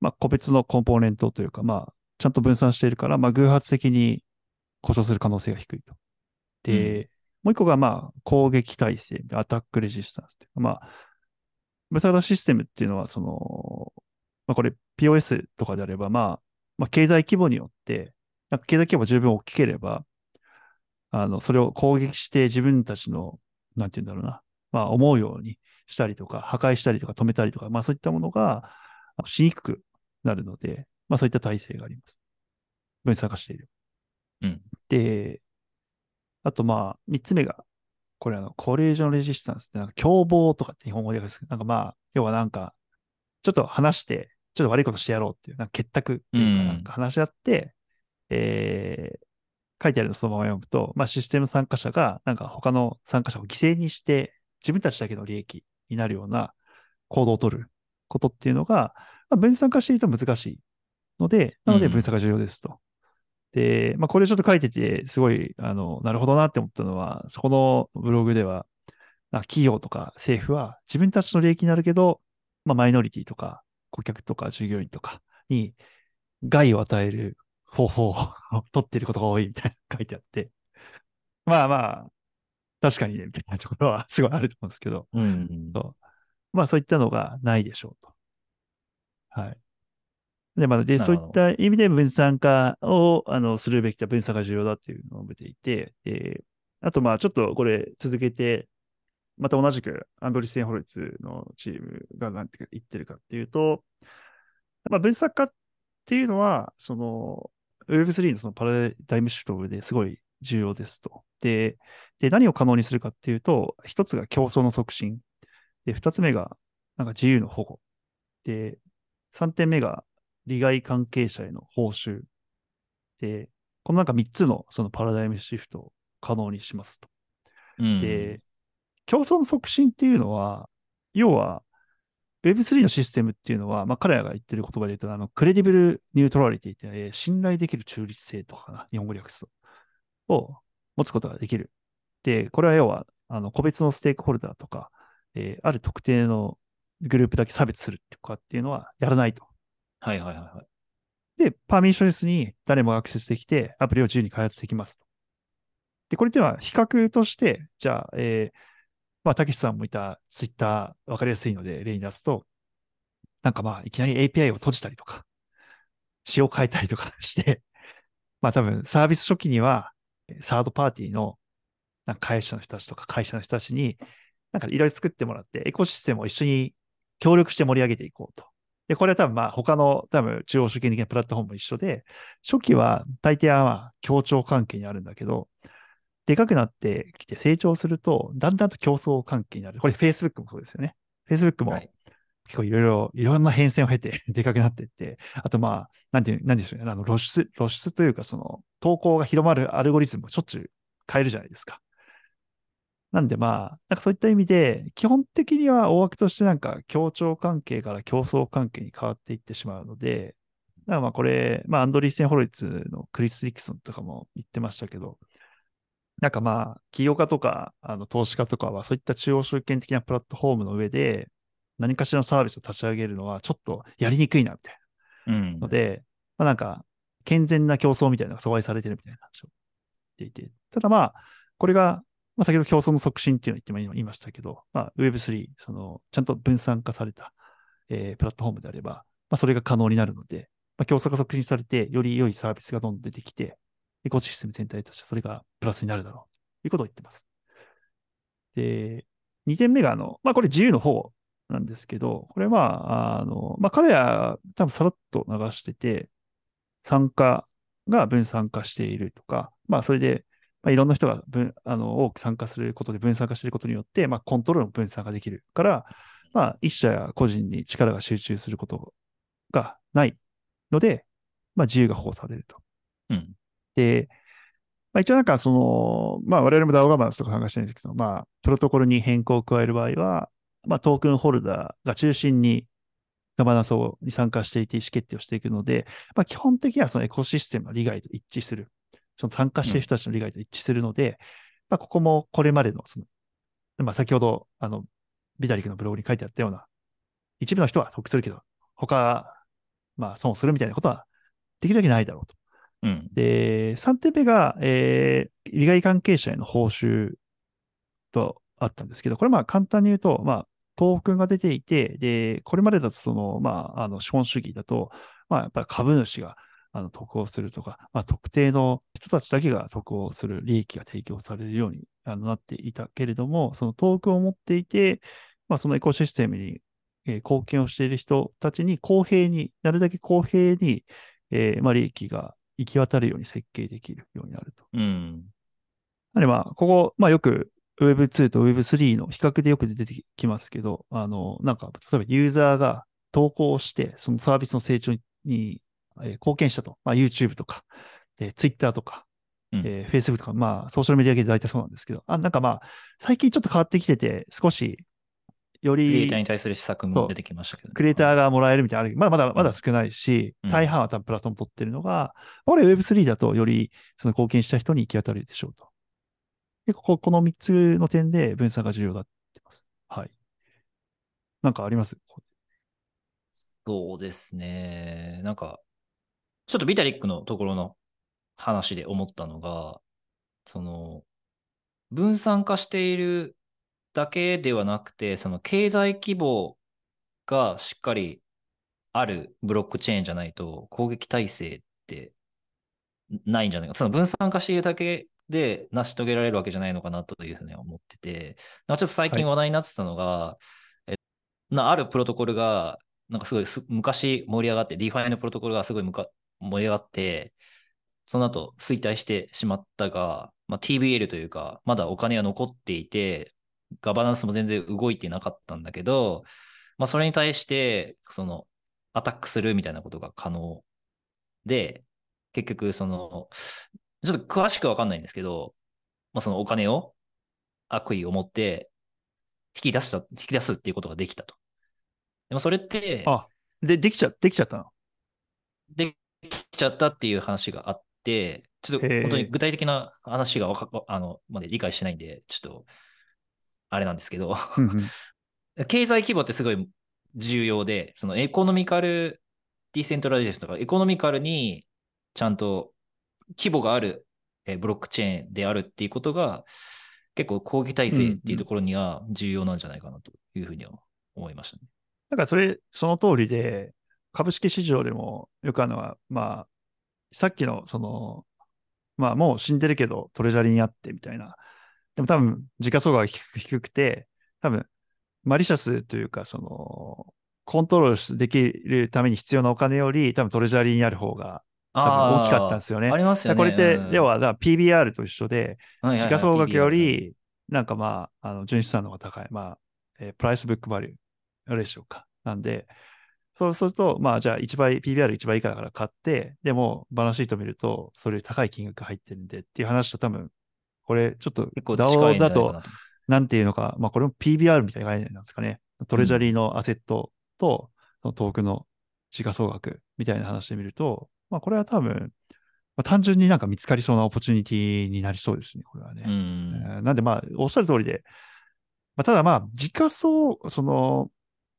まあ、個別のコンポーネントというか、まあ、ちゃんと分散しているから、まあ、偶発的に故障する可能性が低いと。で、もう一個が、まあ、攻撃耐性、アタックレジスタンスっていうか、まあ、分散型システムっていうのは、その、まあ、これ POS とかであれば、まあ、まあ、経済規模によって、なんか経済規模が十分大きければ、あの、それを攻撃して自分たちの、なんて言うんだろうな、まあ、思うようにしたりとか、破壊したりとか止めたりとか、まあ、そういったものがしにくくなるので、まあ、そういった体制があります。分散化している。うんで、あと、まあ、三つ目が、これあの、コレージョンレジスタンスって、なんか凶暴とかって日本語で訳す。なんかまあ、要はなんか、ちょっと話して、ちょっと悪いことしてやろうっていう、なんか結託っていうか、うんなんか話し合って、えー書いてあるのをそのまま読むと、まあ、システム参加者が、なんか他の参加者を犠牲にして、自分たちだけの利益になるような行動を取ることっていうのが、まあ、分散化していると難しいので、なのでうん分散が重要ですと。で、まあ、これちょっと書いてて、すごい、あの、なるほどなって思ったのは、そこのブログでは、企業とか政府は自分たちの利益になるけど、まあ、マイノリティとか顧客とか従業員とかに害を与える方法を取っていることが多いみたいな書いてあって、まあまあ、確かにね、みたいなところはすごいあると思うんですけど、うんうん。まあそういったのがないでしょうと。はい。で、まあ、で、そういった意味で分散化をあのするべきだ、分散が重要だっていうのを述べていて、えーあとまあちょっとこれ続けて、また同じくアンドリセン・ホルツのチームが何て言ってるかっていうと、まあ、分散化っていうのは、その Web3 のそのパラダイムシフトですごい重要ですと。で、で何を可能にするかっていうと、一つが競争の促進。で、二つ目がなんか自由の保護。で、三点目が利害関係者への報酬。で、このなんか三つのそのパラダイムシフトを可能にしますと。うんで、競争の促進っていうのは、要は、Web3 のシステムっていうのは、まあ、彼らが言ってる言葉で言うと、あの、 credible neutrality って、えー信頼できる中立性とかかな、日本語で訳すと、を持つことができる。で、これは要は、あの、個別のステークホルダーとか、えーある特定のグループだけ差別するとかっていうのはやらないと。はいはいはいはい。で、パーミッションレスに誰もがアクセスできて、アプリを自由に開発できますと。で、これっていうのは比較として、じゃあ、えーまあ、たけしさんもいたツイッター、わかりやすいので例に出すと、なんかまあ、いきなり API を閉じたりとか、仕様変えたりとか して、まあ多分サービス初期には、サードパーティーのなんか会社の人たちとか会社の人たちに、なんかいろいろ作ってもらって、エコシステムを一緒に協力して盛り上げていこうと。で、これは多分まあ他の多分中央集権的なプラットフォームも一緒で、初期は大抵はまあ協調関係にあるんだけど、でかくなってきて成長すると、だんだんと競争関係になる。これ Facebook もそうですよね。Facebook も結構いろいろ、いろんな変遷を経て でかくなっていって、あとまあ、なんていう、なんでしょうね。あの露出、露出というか、その投稿が広まるアルゴリズムもしょっちゅう変えるじゃないですか。なんでまあ、なんかそういった意味で、基本的には大枠としてなんか協調関係から競争関係に変わっていってしまうので、だからまあこれ、まあアンドリーセン・ホロイツのクリス・ディクソンとかも言ってましたけど、なんかまあ、起業家とか、あの投資家とかは、そういった中央集権的なプラットフォームの上で、何かしらのサービスを立ち上げるのは、ちょっとやりにくいな、みたいな。ので、まあなんか、健全な競争みたいなのが阻害されてるみたいな話を言っていて、ただまあ、これが、まあ先ほど競争の促進っていうのを言って言いましたけど、まあ Web3、その、ちゃんと分散化された、えー、プラットフォームであれば、まあそれが可能になるので、まあ競争が促進されて、より良いサービスがどんどん出てきて、エコシステム全体としてそれがプラスになるだろうということを言ってます。で、2点目が、あの、まあ、これ自由の方なんですけど、これは、あの、まあ、彼ら多分さらっと流してて、参加が分散化しているとか、まあ、それで、まあ、いろんな人が分あの多く参加することで分散化していることによって、まあ、コントロールも分散化できるから、まあ、一社や個人に力が集中することがないので、まあ、自由が保護されると。うん、まあ、一応なんかその、まあ我々も DAO ガバナンスとか参加してるんですけど、まあプロトコルに変更を加える場合は、まあトークンホルダーが中心にガバナンスに参加していて意思決定をしていくので、まあ基本的にはそのエコシステムの利害と一致する。その参加している人たちの利害と一致するので、うん、まあここもこれまでのその、まあ先ほどあのビタリックのブログに書いてあったような、一部の人は得するけど、他、まあ損するみたいなことはできるだけないだろうと。で、3点目が、えー、利害関係者への報酬とあったんですけど、これまあ簡単に言うと、まあ、トークンが出ていて、で、これまでだとその、まあ、あの資本主義だと、まあ、やっぱり株主があの得をするとか、まあ、特定の人たちだけが得をする利益が提供されるようにあのなっていたけれども、そのトークンを持っていて、まあ、そのエコシステムに、え、貢献をしている人たちに公平に、なるだけ公平に、えーまあ、利益が行き渡るように設計できるようになると。うん。なのでまあ、ここ、まあよく Web2 と Web3 の比較でよく出てきますけど、あの、なんか、例えばユーザーが投稿して、そのサービスの成長に、えー、貢献したと。まあ YouTube とか、えー、Twitter とか、うん、えー、Facebook とか、まあソーシャルメディア系で大体そうなんですけど、あ、なんかまあ、最近ちょっと変わってきてて、少しより、クリエイターに対する施策も出てきましたけど、ね、クリエイターがもらえるみたいな、まだまだまだ少ないし、うん、大半は多分プラットフォーム取ってるのが、これ Web3 だとよりその貢献した人に行き当たるでしょうと。でこここの3つの点で分散が重要だってます。はい。なんかあります？そうですね。なんか、ちょっとビタリックのところの話で思ったのが、その、分散化しているだけではなくて、その経済規模がしっかりあるブロックチェーンじゃないと攻撃体制ってないんじゃないか。その分散化しているだけで成し遂げられるわけじゃないのかなというふうに思ってて、ちょっと最近話題になってたのが、はい、えなあるプロトコルが、なんかすごい昔盛り上がって、DeFi のプロトコルがすごい盛り上がって、その後衰退してしまったが、まあ、TBL というか、まだお金は残っていて、ガバナンスも全然動いてなかったんだけど、まあ、それに対して、その、アタックするみたいなことが可能で、結局、その、ちょっと詳しくわかんないんですけど、まあ、そのお金を悪意を持って引き出した、引き出すっていうことができたと。でもそれって、あ、で、できちゃ、できちゃったの？できちゃったっていう話があって、ちょっと本当に具体的な話がわかあのまで理解してないんで、ちょっとあれなんですけど 経済規模ってすごい重要で、そのエコノミカルディセントラリゼーションとか、エコノミカルにちゃんと規模があるブロックチェーンであるっていうことが、結構抗議体制っていうところには重要なんじゃないかなというふうには思いましたね。だからそれ、その通りで、株式市場でもよくあるのは、まあ、さっきの、その、まあもう死んでるけどトレジャリにあってみたいなでも多分、時価総額が低くて、多分、マリシャスというか、その、コントロールできるために必要なお金より、多分トレジャーリーにある方が多分大きかったんですよね。ありますよね。これって、うん要は、PBR と一緒で、時価総額より、なんかまあ、あの、純資産の方が高い。まあ、えープライスブックバリューレーションか。なんで、そうすると、まあ、じゃあ1倍、PBR1 倍以下だから買って、でも、バランスシート見ると、それより高い金額入ってるんでっていう話と多分、これ、ちょっと、DAO だと、なんていうのか、まあ、これも PBR みたいな概念なんですかね。トレジャリーのアセットと、そのトークの時価総額みたいな話で見ると、まあ、これは多分、まあ、単純になんか見つかりそうなオポチュニティになりそうですね、これはね。うん。えーなんでまあ、おっしゃる通りで、まあ、ただまあ、時価総、その、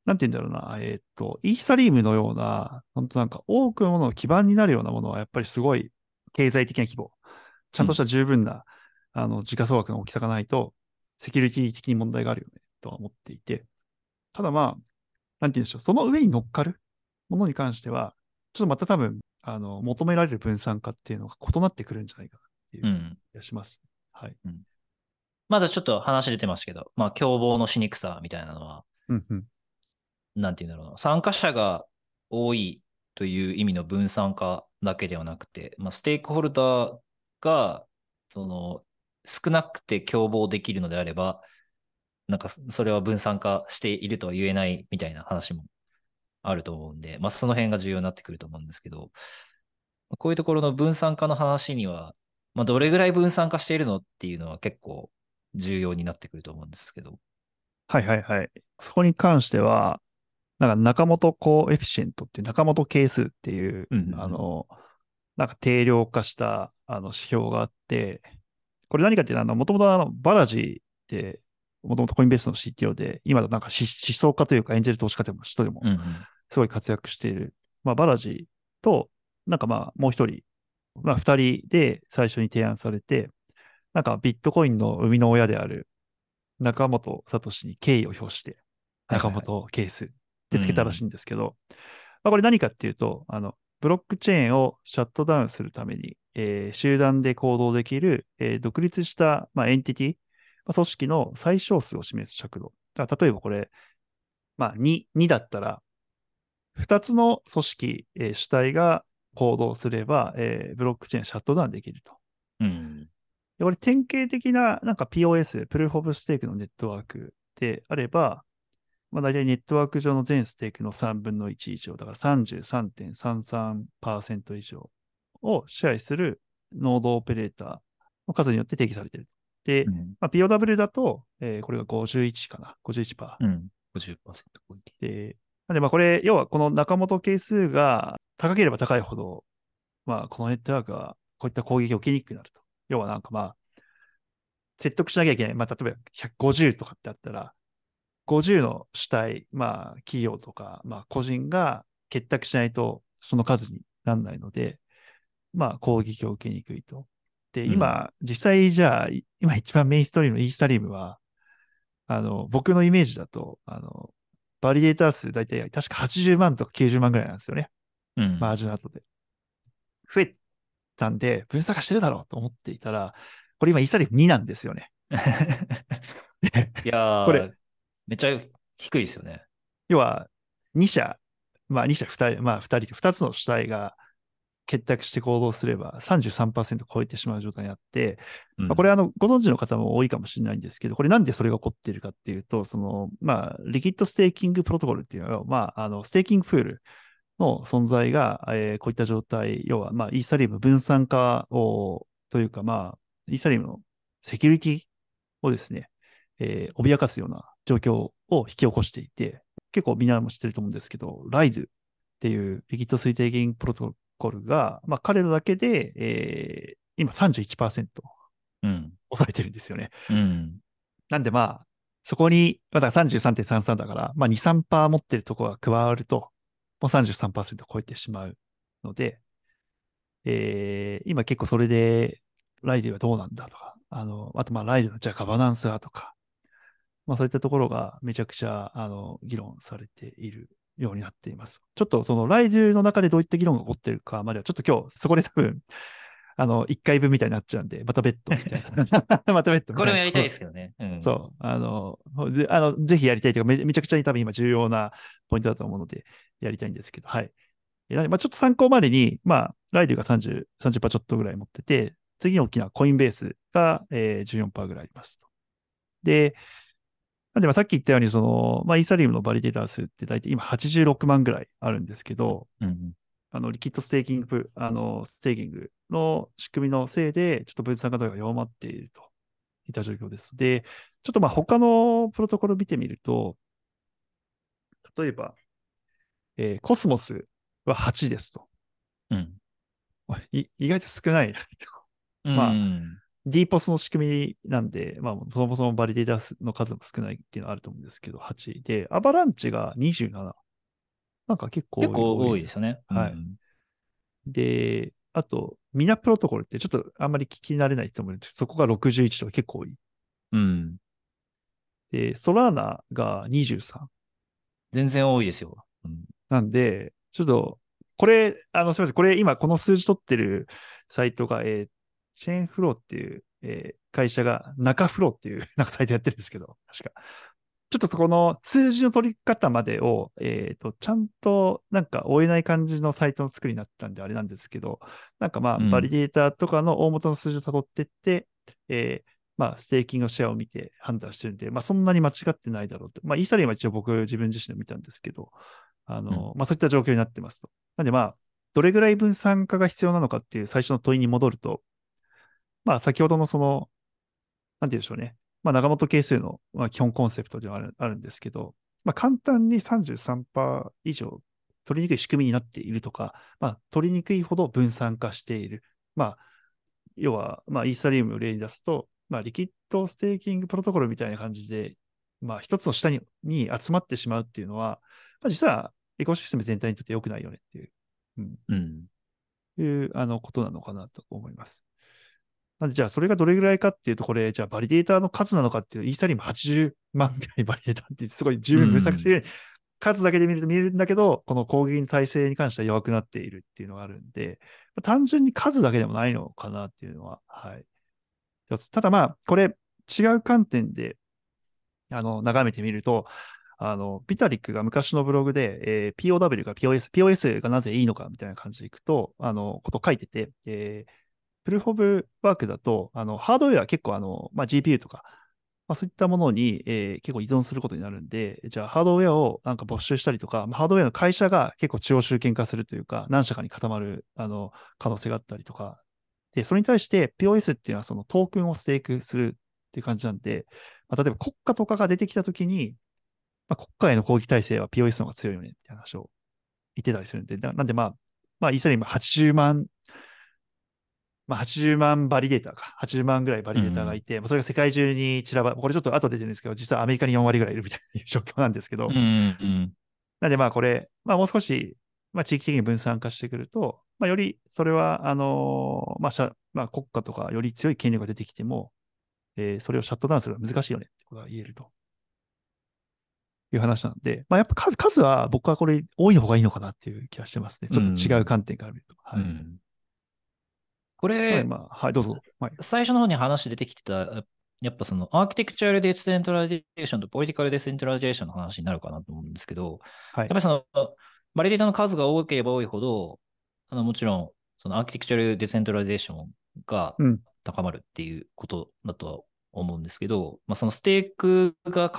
なんて言うんだろうな、えーっと、イーサリームのような、本当なんか多くのものの基盤になるようなものは、やっぱりすごい経済的な規模、ちゃんとした十分な、あの、時価総額の大きさがないと、セキュリティ的に問題があるよね、とは思っていて、ただまあ、なんて言うんでしょう、その上に乗っかるものに関しては、ちょっとまた多分、あの、求められる分散化っていうのが異なってくるんじゃないかなっていううん。気がします。はい。まだちょっと話出てましたけど、まあ、共謀のしにくさみたいなのは、うんうん。なんていうんだろうな、参加者が多いという意味の分散化だけではなくて、まあ、ステークホルダーが、その、少なくて共謀できるのであれば、なんかそれは分散化しているとは言えないみたいな話もあると思うんで、まあ、その辺が重要になってくると思うんですけど、こういうところの分散化の話には、まあ、どれぐらい分散化しているのっていうのは結構重要になってくると思うんですけど。はいはいはい。そこに関しては、なんか中本コエフィシェントっていう中本係数っていう、うんうんうんあの、なんか定量化したあの指標があって、これ何かっていうの、もともとバラジーって、もともとコインベースの CTO で、今だとなんか思思想家というかエンジェル投資家でも人でもうんうん。すごい活躍している、まあ、バラジーと、なんかまあ、もう一人、まあ、二人で最初に提案されて、なんかビットコインの生みの親である中本聡に敬意を表して、中本ケースってつけたらしいんですけど、まあ、これ何かっていうと、あの、ブロックチェーンをシャットダウンするために、えー集団で行動できる、えー独立した、まあ、エンティティ、まあ、組織の最小数を示す尺度。だ例えばこれ、まあ、2、2だったら、2つの組織、えー主体が行動すれば、えーブロックチェーンシャットダウンできると。うん。で、これ典型的ななんか POS、プルーフ・オブ・ステークのネットワークであれば、まあ、大体ネットワーク上の全ステークの3分の1以上、だから33.33%以上を支配するノードオペレーターの数によって定義されている。で、うん。まあ、POW だと、えーこれが51かな、51%。うん。50%超えて。で、なんでまあこれ、要はこの中本係数が高ければ高いほど、まあこのネットワークはこういった攻撃を受けにくくなると。要はなんかまあ、説得しなきゃいけない。まあ例えば150とかってあったら、50の主体、まあ企業とか、まあ個人が結託しないとその数にならないので、まあ攻撃を受けにくいと。で、今、実際じゃあ、い今一番メインストリームのイースタリームは、あの、僕のイメージだと、あの、バリデータ数大体確か80万とか90万ぐらいなんですよね。うん。マージの後で。増えたんで、分散化してるだろうと思っていたら、これ今イーサリーム2なんですよね。いやー これめっちゃ低いですよね。要は、2社、まあ2社2人、まあ2人で2つの主体が結託して行動すれば33%超えてしまう状態にあって、うんまあ、これあの、ご存知の方も多いかもしれないんですけど、これなんでそれが起こっているかっていうと、その、まあ、リキッドステーキングプロトコルっていうのは、まあ、あの、ステーキングプールの存在が、えーこういった状態、要は、まあ、イーサリウム分散化を、というか、まあ、イーサリウムのセキュリティをですね、えー脅かすような状況を引き起こしていて、結構みんなも知ってると思うんですけど、ライズっていうリキッドステーキングプロトコルが、まあ、彼らだけで、えー今31%うん。抑えてるんですよね。うん。なんでまあ、そこに、まあだから33.33だから、まあ2、3%持ってるところが加わると、もう33%超えてしまうので、えー今結構それで、ライデはどうなんだとか、あの、あとまあライデのじゃあガバナンスはとか、まあそういったところがめちゃくちゃ、あの、議論されているようになっています。ちょっとそのライデの中でどういった議論が起こってるかまでは、ちょっと今日そこで多分、あの、1回分みたいになっちゃうんで、また別途みたいな。また別途みたいな。これもやりたいですけどね。うん。そう。あの、ぜあのぜひやりたいというかめ、めちゃくちゃに多分今重要なポイントだと思うので、やりたいんですけど、はい。まあ、ちょっと参考までに、まあ、 Lido が30、30%ちょっとぐらい持ってて、次に大きな Coinbase が、えー、14%ぐらいありますと。で、なんで、まあ、さっき言ったように、その、まあ、イーサリアムのバリデータ数って大体今86万ぐらいあるんですけど、うん、あの、 liquid staking、あの、 staking の仕組みのせいで、ちょっと分散化が弱まっているといった状況です。で、ちょっとまあ他のプロトコルを見てみると、例えば、えー、コスモスは8ですと。うん。意外と少ない。まあ、DPOS の仕組みなんで、まあ、そもそもバリデータの数も少ないっていうのはあると思うんですけど、8で、アバランチが27。なんか結構結構多いですよね。はい。うん、で、あと、ミナプロトコルってちょっとあんまり聞き慣れないと思うんですけど、そこが61とか結構多い。うん。で、ソラーナが23。全然多いですよ。うん、なんで、ちょっと、これ、あの、すみません。これ今この数字取ってるサイトが、えー、チェーンフローっていう、えー、会社が中フローっていう なんかサイトやってるんですけど、確か。ちょっとそこの数字の取り方までを、えっ、ー、と、ちゃんとなんか追えない感じのサイトの作りになったんであれなんですけど、なんかまあ、バリデータとかの大元の数字を辿っていって、えー、まあ、ステーキングのシェアを見て判断してるんで、まあ、そんなに間違ってないだろうと。まあ、イーサリアムは一応僕自分自身で見たんですけど、あの、うん、まあ、そういった状況になってますと。なんでまあ、どれぐらい分散化が必要なのかっていう最初の問いに戻ると、まあ、先ほどのその、なんて言うんでしょうね。まあ、長本係数の、まあ、基本コンセプトではあるあるんですけど、まあ、簡単に33%以上取りにくい仕組みになっているとか、まあ、取りにくいほど分散化している。まあ、要は、まあ、イーサリウムを例に出すと、まあ、 liquid staking protocol みたいな感じで、まあ、一つの下にに集まってしまうっていうのは、まあ、実はエコシステム全体にとって良くないよねっていう、うん、うん、いうあのことなのかなと思います。なんで、じゃあ、それがどれぐらいかっていうと、これ、じゃあ、バリデーターの数なのかっていう、イーサリアム80万ぐらいバリデーターってすごい十分分散している、うん、数だけで見ると見えるんだけど、この攻撃の耐性に関しては弱くなっているっていうのがあるんで、単純に数だけでもないのかなっていうのは、はい。ただまあ、これ、違う観点で、あの、眺めてみると、あの、ビタリックが昔のブログで、えー、POW が POS、POS がなぜいいのかみたいな感じでいくと、あの、こと書いてて、えー、プルーフ・オブ・ワークだと、あのハードウェア結構あの、まあ、GPU とか、まあ、そういったものに、えー、結構依存することになるんで、じゃあハードウェアをなんか没収したりとか、まあ、ハードウェアの会社が結構中央集権化するというか、何社かに固まるあの可能性があったりとか、で、それに対して POS っていうのはそのトークンを stake するっていう感じなんで、まあ、例えば国家とかが出てきたときに、まあ、国家への攻撃耐性は POS の方が強いよねって話を言ってたりするんで、なんでまあ、まあ、イーサリアム80万まあ、80万バリデーターか、80万ぐらいバリデーターがいて、うん、それが世界中に散らば、これちょっと後出てるんですけど、実はアメリカに4割ぐらいいるみたいな状況なんですけど、うんうん、なんでまあこれ、まあもう少し、まあ地域的に分散化してくると、まあよりそれは、あのー、まあまあ国家とかより強い権力が出てきても、えー、それをシャットダウンするのは難しいよねってことが言えると。いう話なんで、まあやっぱ数、数は僕はこれ多い方がいいのかなっていう気がしてますね。ちょっと違う観点から見ると。はい。うんこれ、まあ、はい、どうぞ。はい、最初の方に話出てきてた、やっぱその architectural decentralization と political decentralization の話になるかなと思うんですけど、はい、やっぱりその、バリデータの数が多ければ多いほど、あのもちろん、その architectural decentralization が高まるっていうことだとは思うんですけど、うん、まあ、その stake が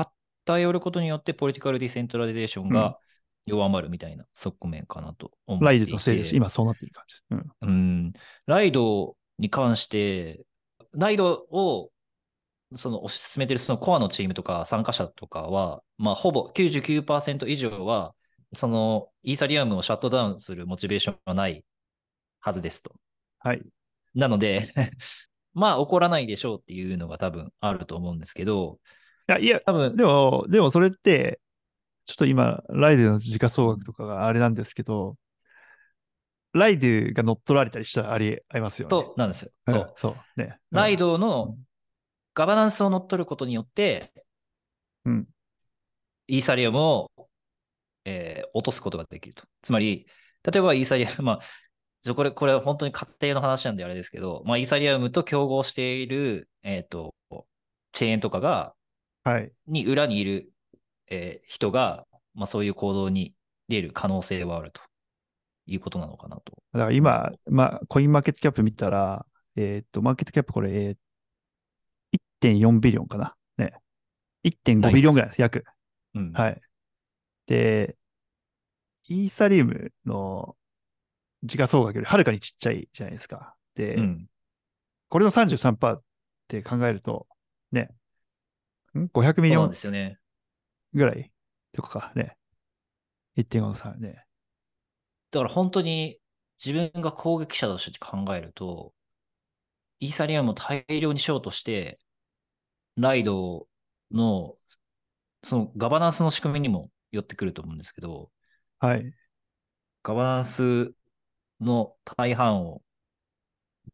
偏ることによって、 political decentralization が弱まるみたいな側面かなと思って Lido のせいです。今そうなってる感じ。うん。うん、 Lido に関して、 Lido をその推し進めてるそのコアのチームとか参加者とかは、まあ、ほぼ99%以上は、そのイーサリアムをシャットダウンするモチベーションはないはずですと。はい。なので まあ、起こらないでしょうっていうのが多分あると思うんですけど、いや、いや、多分でも、でもそれって、ちょっと今、ライドの時価総額とかがあれなんですけど、ライドが乗っ取られたりしたらありありますよね。そうなんですよ。そう。そうね、ライドのガバナンスを乗っ取ることによって、うん、イーサリアムを、えー、落とすことができると。つまり、例えばイーサリアム、まあ、これ、これは本当に家庭の話なんであれですけど、まあ、イーサリアムと競合している、えっ、ー、と、チェーンとかが、はい。に裏にいるえー、人が、まあ、そういう行動に出る可能性はあるということなのかなと。だから今、まあ、コインマーケットキャップ見たら、えーっと、マーケットキャップこれ、えー1.4ビリオンかな。ね。1.5ビリオンぐらいです、約。うん。はい。で、イーサリウムの時価総額よりはるかにちっちゃいじゃないですか。で、うん。これの33%って考えると、ね、ん ?500 ミリそうオンなんですよね。ぐらいとかかね。1.5の差ね。だから本当に自分が攻撃者として考えると、イーサリアムを大量にショートして、ライドの、そのガバナンスの仕組みにも寄ってくると思うんですけど、はい。ガバナンスの大半を、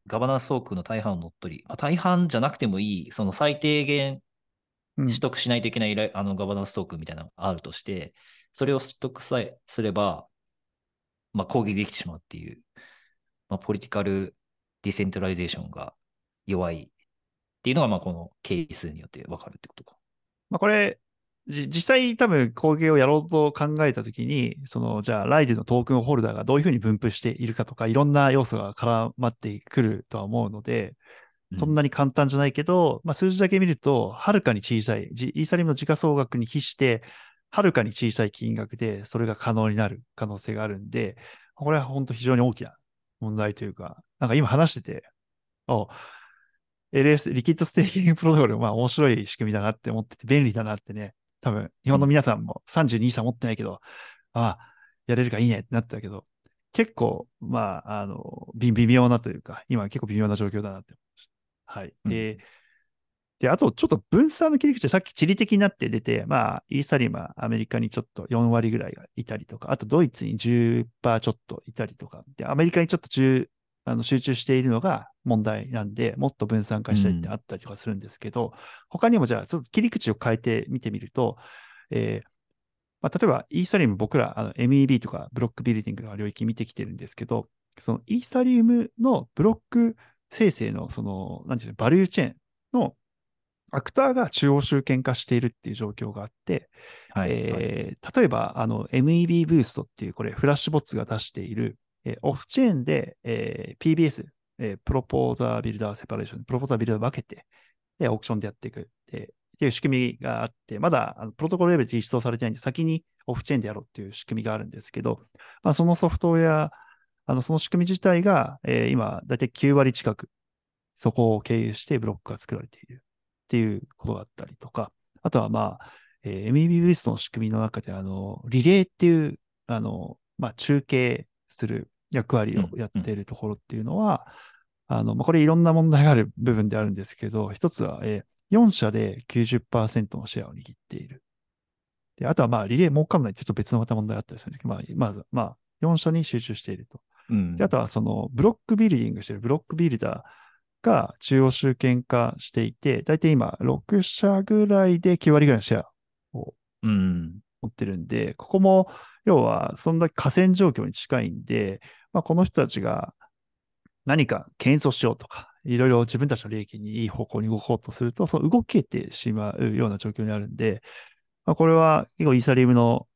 ガバナンストークの大半を乗っ取り、まあ、大半じゃなくてもいい、その最低限うん取得しないといけないあのガバナンストークンみたいなのがあるとして、それを取得さえすれば、まあ、攻撃できてしまうっていう、まあ、 political decentralization が弱いっていうのが、まあ、このケースによって分かるってことか。まあ、これ、じ実際多分攻撃をやろうと考えたときに、その、じゃあ、 Lido の token holder がどういうふうに分布しているかとか、いろんな要素が絡まってくるとは思うので、そんなに簡単じゃないけど、まあ、数字だけ見ると、はるかに小さい、イーサリアムの時価総額に比して、はるかに小さい金額で、それが可能になる可能性があるんで、これは本当非常に大きな問題というか、なんか今話してて、お LS、リキッドステーキングプロトコル、まあ面白い仕組みだなって思ってて、便利だなってね、多分、日本の皆さんも32差持ってないけど、ああ、やれるかいいねってなってたけど、結構、まあ、あの、微妙なというか、今結構微妙な状況だなって。はい。うんで、で、あと、ちょっと分散の切り口、さっき地理的になって出て、まあ、イーサリアムはアメリカにちょっと4割ぐらいがいたりとか、あとドイツに10%ちょっといたりとか、で、アメリカにちょっと10あの集中しているのが問題なんで、もっと分散化したいってあったりとかするんですけど、他にもじゃあ、ちょっと切り口を変えて見てみると、えーまあ、例えば、イーサリアム、僕らあの MEB とかブロックビルディングの領域見てきてるんですけど、そのイーサリウムのブロック生成の、その、なんていうの、バリューチェーンのアクターが中央集権化しているっていう状況があって、はい。はいえー例えば、あの、MEB ブーストっていう、これ、フラッシュボッツが出している、えーオフチェーンで、えー PBS、えープロポーザービルダーセパレーション、プロポーザービルダー分けて、で、オークションでやっていくってっていう仕組みがあって、まだあのプロトコルレベルで実装されてないんで、先にオフチェーンでやろうっていう仕組みがあるんですけど、まあ、そのソフトウェア、あのその仕組み自体が、えー今、だいたい9割近く、そこを経由してブロックが作られているっていうことがあったりとか、あとはまあ、えー MEB ブーストの仕組みの中で、あの、リレーっていう、あの、まあ、中継する役割をやっているところっていうのは、あの、まあ、これいろんな問題がある部分であるんですけど、一つは、えー4社で90%のシェアを握っている。で、あとはまあ、リレー儲かんないってちょっと別のまた問題があったりするんですけど、まあ、まず、まあ、4社に集中していると。うんで、あとはそのブロックビルディングしてるブロックビルダーが中央集権化していて、だいたい今6社ぐらいで9割ぐらいのシェアをうん。持ってるんで、ここも要はそんな河川状況に近いんで、まあ、この人たちが何か検討しようとか、いろいろ自分たちの利益にいい方向に動こうとすると、その動けてしまうような状況にあるんで、まあ、これは結構イーサリアムの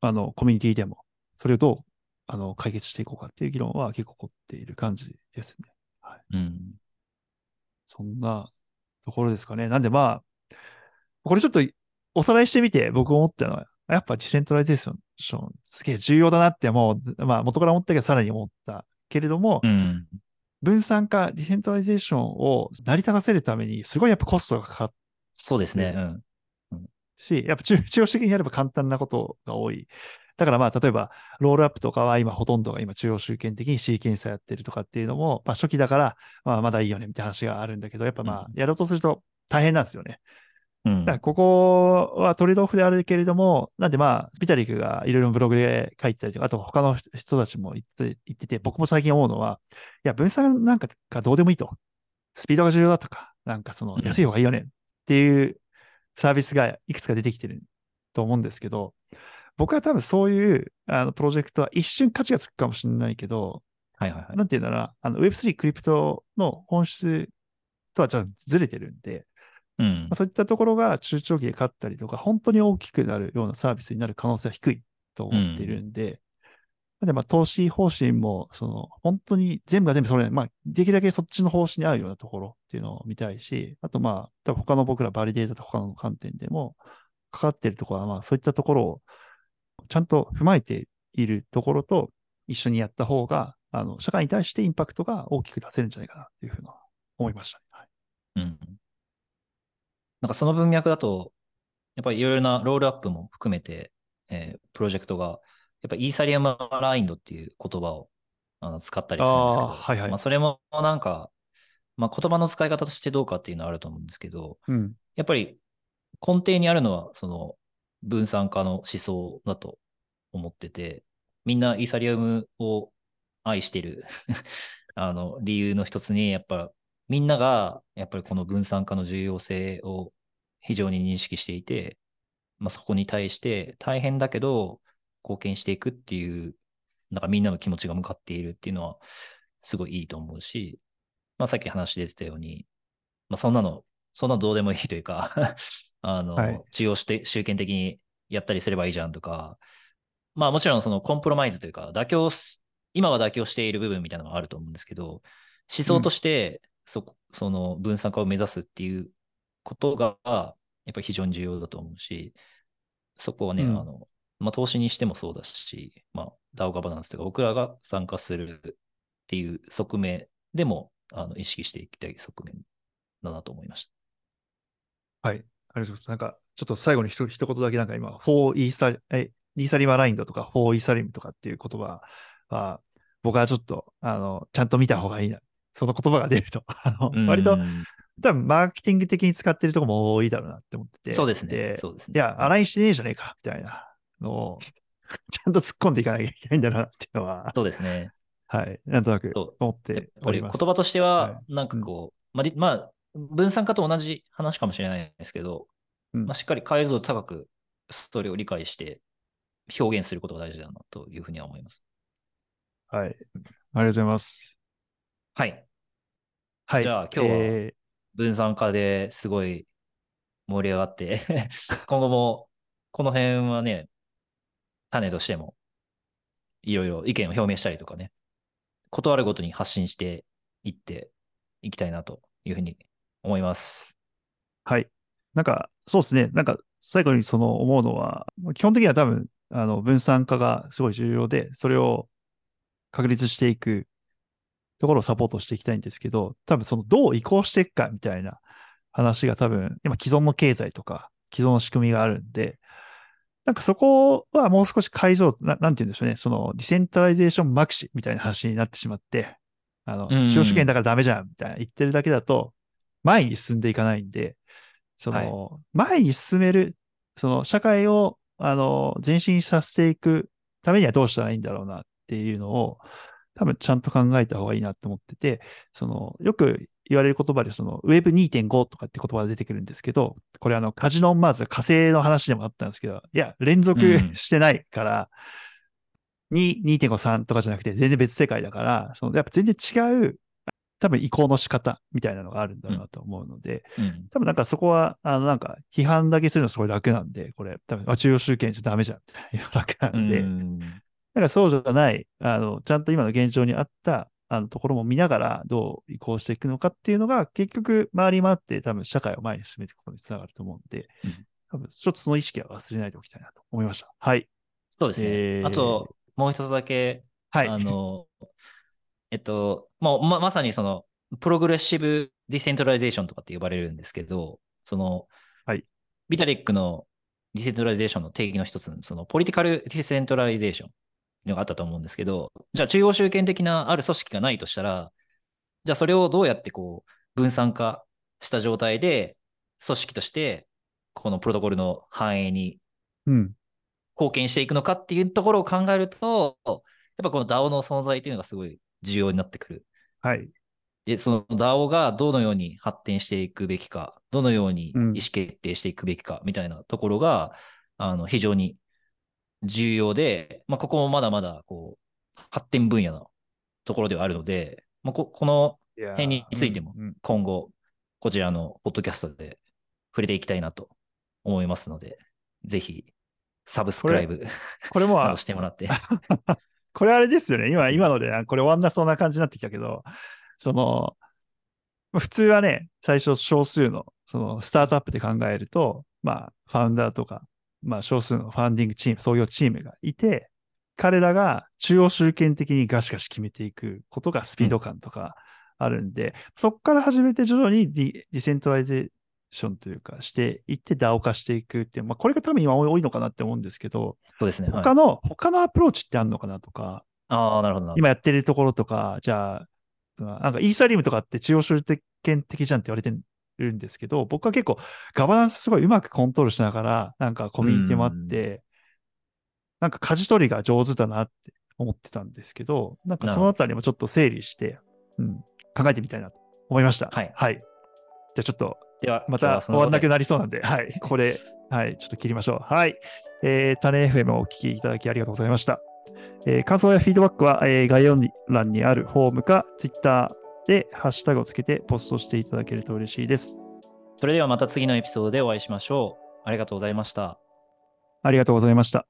あのコミュニティでも、それをどうあの解決していこうかっていう議論は結構起こっている感じですね。うん。そんなところですかね。なんでまあ、これちょっとおさらいしてみて僕思ったのは、やっぱ decentralization すげえ重要だなってもう、まあ元から思ったけどさらに思ったけれども、うん。分散化、 decentralization を成り立たせるためにすごいやっぱコストがかかっそうですね。うん。し、やっぱ中中央的にやれば簡単なことが多い。だからまあ、例えば、ロールアップとかは今ほとんどが今中央集権的にシーケンサーやってるとかっていうのも、まあ初期だから、まあまだいいよねみたいな話があるんだけど、やっぱまあ、うんやろうとすると大変なんですよね。うんだからここはトレードオフであるけれども、なんでまあ、ビタリックがいろいろブログで書いてたりとか、あと他の人たちも言って言ってて、僕も最近思うのは、いや、分散なんかがどうでもいいと。スピードが重要だとか、なんかそのうん安い方がいいよねっていうサービスがいくつか出てきてると思うんですけど、僕は多分そういうあのプロジェクトは一瞬価値がつくかもしれないけど、はいはいはい。なんていうな、あの Web3 クリプトの本質とはちょっとずれてるんで、うんまあ、。そういったところが中長期で勝ったりとか、本当に大きくなるようなサービスになる可能性は低いと思っているんで、なんで、まあ、投資方針も、その、本当に全部が全部それ、まあ、できるだけそっちの方針に合うようなところっていうのを見たいし、あと、まあ、多分他の僕らバリデータと他の観点でも、かかっているところは、まあ、そういったところをちゃんと踏まえているところと一緒にやった方が、あの、社会に対してインパクトが大きく出せるんじゃないかなっていうふうな思いました、ね、はい。うん。なんかその文脈だと、やっぱりいろいろなロールアップも含めて、えー、プロジェクトが、やっぱイーサリアムアラインドっていう言葉をあの使ったりするんですけど、はいはい、まあ、それもなんか、まあ、言葉の使い方としてどうかっていうのはあると思うんですけど、うん、やっぱり根底にあるのは、その分散化の思想だと思ってて、みんなイーサリアムを愛してる あの理由の一つに、やっぱみんながやっぱりこの分散化の重要性を非常に認識していて、まあ、そこに対して大変だけど貢献していくっていう、なんかみんなの気持ちが向かっているっていうのはすごいいいと思うし、まあ、さっき話出てたように、まあ、そんなの、そんなのどうでもいいというかあの、はい、中央して集権的にやったりすればいいじゃんとか、まあもちろんそのコンプロマイズというか、妥協今は妥協している部分みたいなのがあると思うんですけど、思想としてそ、うん、その分散化を目指すっていうことが、やっぱり非常に重要だと思うし、そこはね、うん、あの、まあ、投資にしてもそうだし、まあ、DAO ガバナンスというか、僕らが参加するっていう側面でも、あの、意識していきたい側面だなと思いました。はい。あす。なんか、ちょっと最後に一言だけなんか今、4イーサリ、え、イーサリマラインドとか4イーサリムとかっていう言葉は、僕はちょっと、あの、ちゃんと見た方がいいな。その言葉が出ると、あの、割と、多分マーケティング的に使ってるとこも多いだろうなって思ってて。そうですね。そうですね。いや、アラインしてねえじゃねえか、みたいなのを、ちゃんと突っ込んでいかなきゃいけないんだなっていうのは。そうですね。はい。なんとなく思っております。言葉としては、なんかこう、はい、まあ、まあ、分散化と同じ話かもしれないですけど、うん、まあ、しっかり解像度高くストーリーを理解して表現することが大事だなというふうには思います。はい。ありがとうございます。はい。はい。じゃあ今日は分散化ですごい盛り上がって 今後もこの辺はね、種としてもいろいろ意見を表明したりとかね、断るごとに発信していっていきたいなというふうに思います。はい。なんか、そうですね。なんか、最後にその思うのは、基本的には多分、あの、分散化がすごい重要で、それを確立していくところをサポートしていきたいんですけど、多分そのどう移行していくかみたいな話が多分、今既存の経済とか既存の仕組みがあるんで、なんかそこはもう少し解像、ななんて言うんでしょうね、その decentralization maxi みたいな話になってしまって、あの、中央集権だからダメじゃんみたいな言ってるだけだと、前に進んでいかないんで、その、はい、前に進める、その社会を、あの、前進させていくためにはどうしたらいいんだろうなっていうのを、多分ちゃんと考えた方がいいなと思ってて、その、よく言われる言葉で、その Web2.5 とかって言葉が出てくるんですけど、これあの、カジノンマーズ火星の話でもあったんですけど、いや、連続してないから、うん、2、2.5、3とかじゃなくて全然別世界だから、そのやっぱ全然違う、多分移行の仕方みたいなのがあるんだろうなと思うので、うんうん、多分なんかそこは、あのなんか批判だけするのすごい楽なんで、これ、多分、あ、中央集権じゃダメじゃんって楽なんで、だからそうじゃない、あの、ちゃんと今の現状にあったあのところも見ながらどう移行していくのかっていうのが、結局、回り回って多分社会を前に進めていくことにつながると思うんで、うん、多分ちょっとその意識は忘れないでおきたいなと思いました。はい。そうですね。えー、あと、もう一つだけ、はい。あの、えっと、もうままさにその、 progressive decentralization とかって呼ばれるんですけど、その、はい。ビタリックのdecentralization の定義の一つ、その political decentralization のがあったと思うんですけど、じゃあ中央集権的なある組織がないとしたら、じゃあそれをどうやってこう分散化した状態で組織としてこのプロトコルの繁栄に貢献していくのかっていうところを考えると、やっぱこの DAO の存在っていうのがすごい重要になってくる。はい。で、その DAO がどのように発展していくべきか、どのように意思決定していくべきかみたいなところが、うん、あの非常に重要で、まあ、ここもまだまだこう発展分野のところではあるので、まあ、ここの辺についても今後、こちらのポッドキャストで触れていきたいなと思いますので、ぜひサブスクライブこれもしてもらって。これあれですよね。今、今ので、これ終わんなそうな感じになってきたけど、その、普通はね、最初少数の、その、スタートアップで考えると、まあ、ファウンダーとか、まあ、少数のファンディングチーム、創業チームがいて、彼らが中央集権的にガシガシ決めていくことがスピード感とかあるんで、うん、そこから始めて徐々にディディセントライゼションというかしていって DAO 化していくっていう、まあ、これが多分今多いのかなって思うんですけど、そうですね。他の、はい、他のアプローチってあるのかなとか、ああ、なるほど。今やってるところとか、じゃあ、なんかイーサリウムとかって中央集権的じゃんって言われてるんですけど、僕は結構ガバナンスすごいうまくコントロールしながら、なんかコミュニティもあって、なんか舵取りが上手だなって思ってたんですけど、なんかそのあたりもちょっと整理して、うん、考えてみたいなと思いました。はい。はい。じゃあちょっと、ではまた終わんなくなりそうなんで、はい。これ、はい、ちょっと切りましょう。はい。えー、種 FM をお聞きいただきありがとうございました。えー、感想やフィードバックは、えー、概要欄にあるフォームか Twitter でハッシュタグをつけてポストしていただけると嬉しいです。それではまた次のエピソードでお会いしましょう。ありがとうございました。ありがとうございました。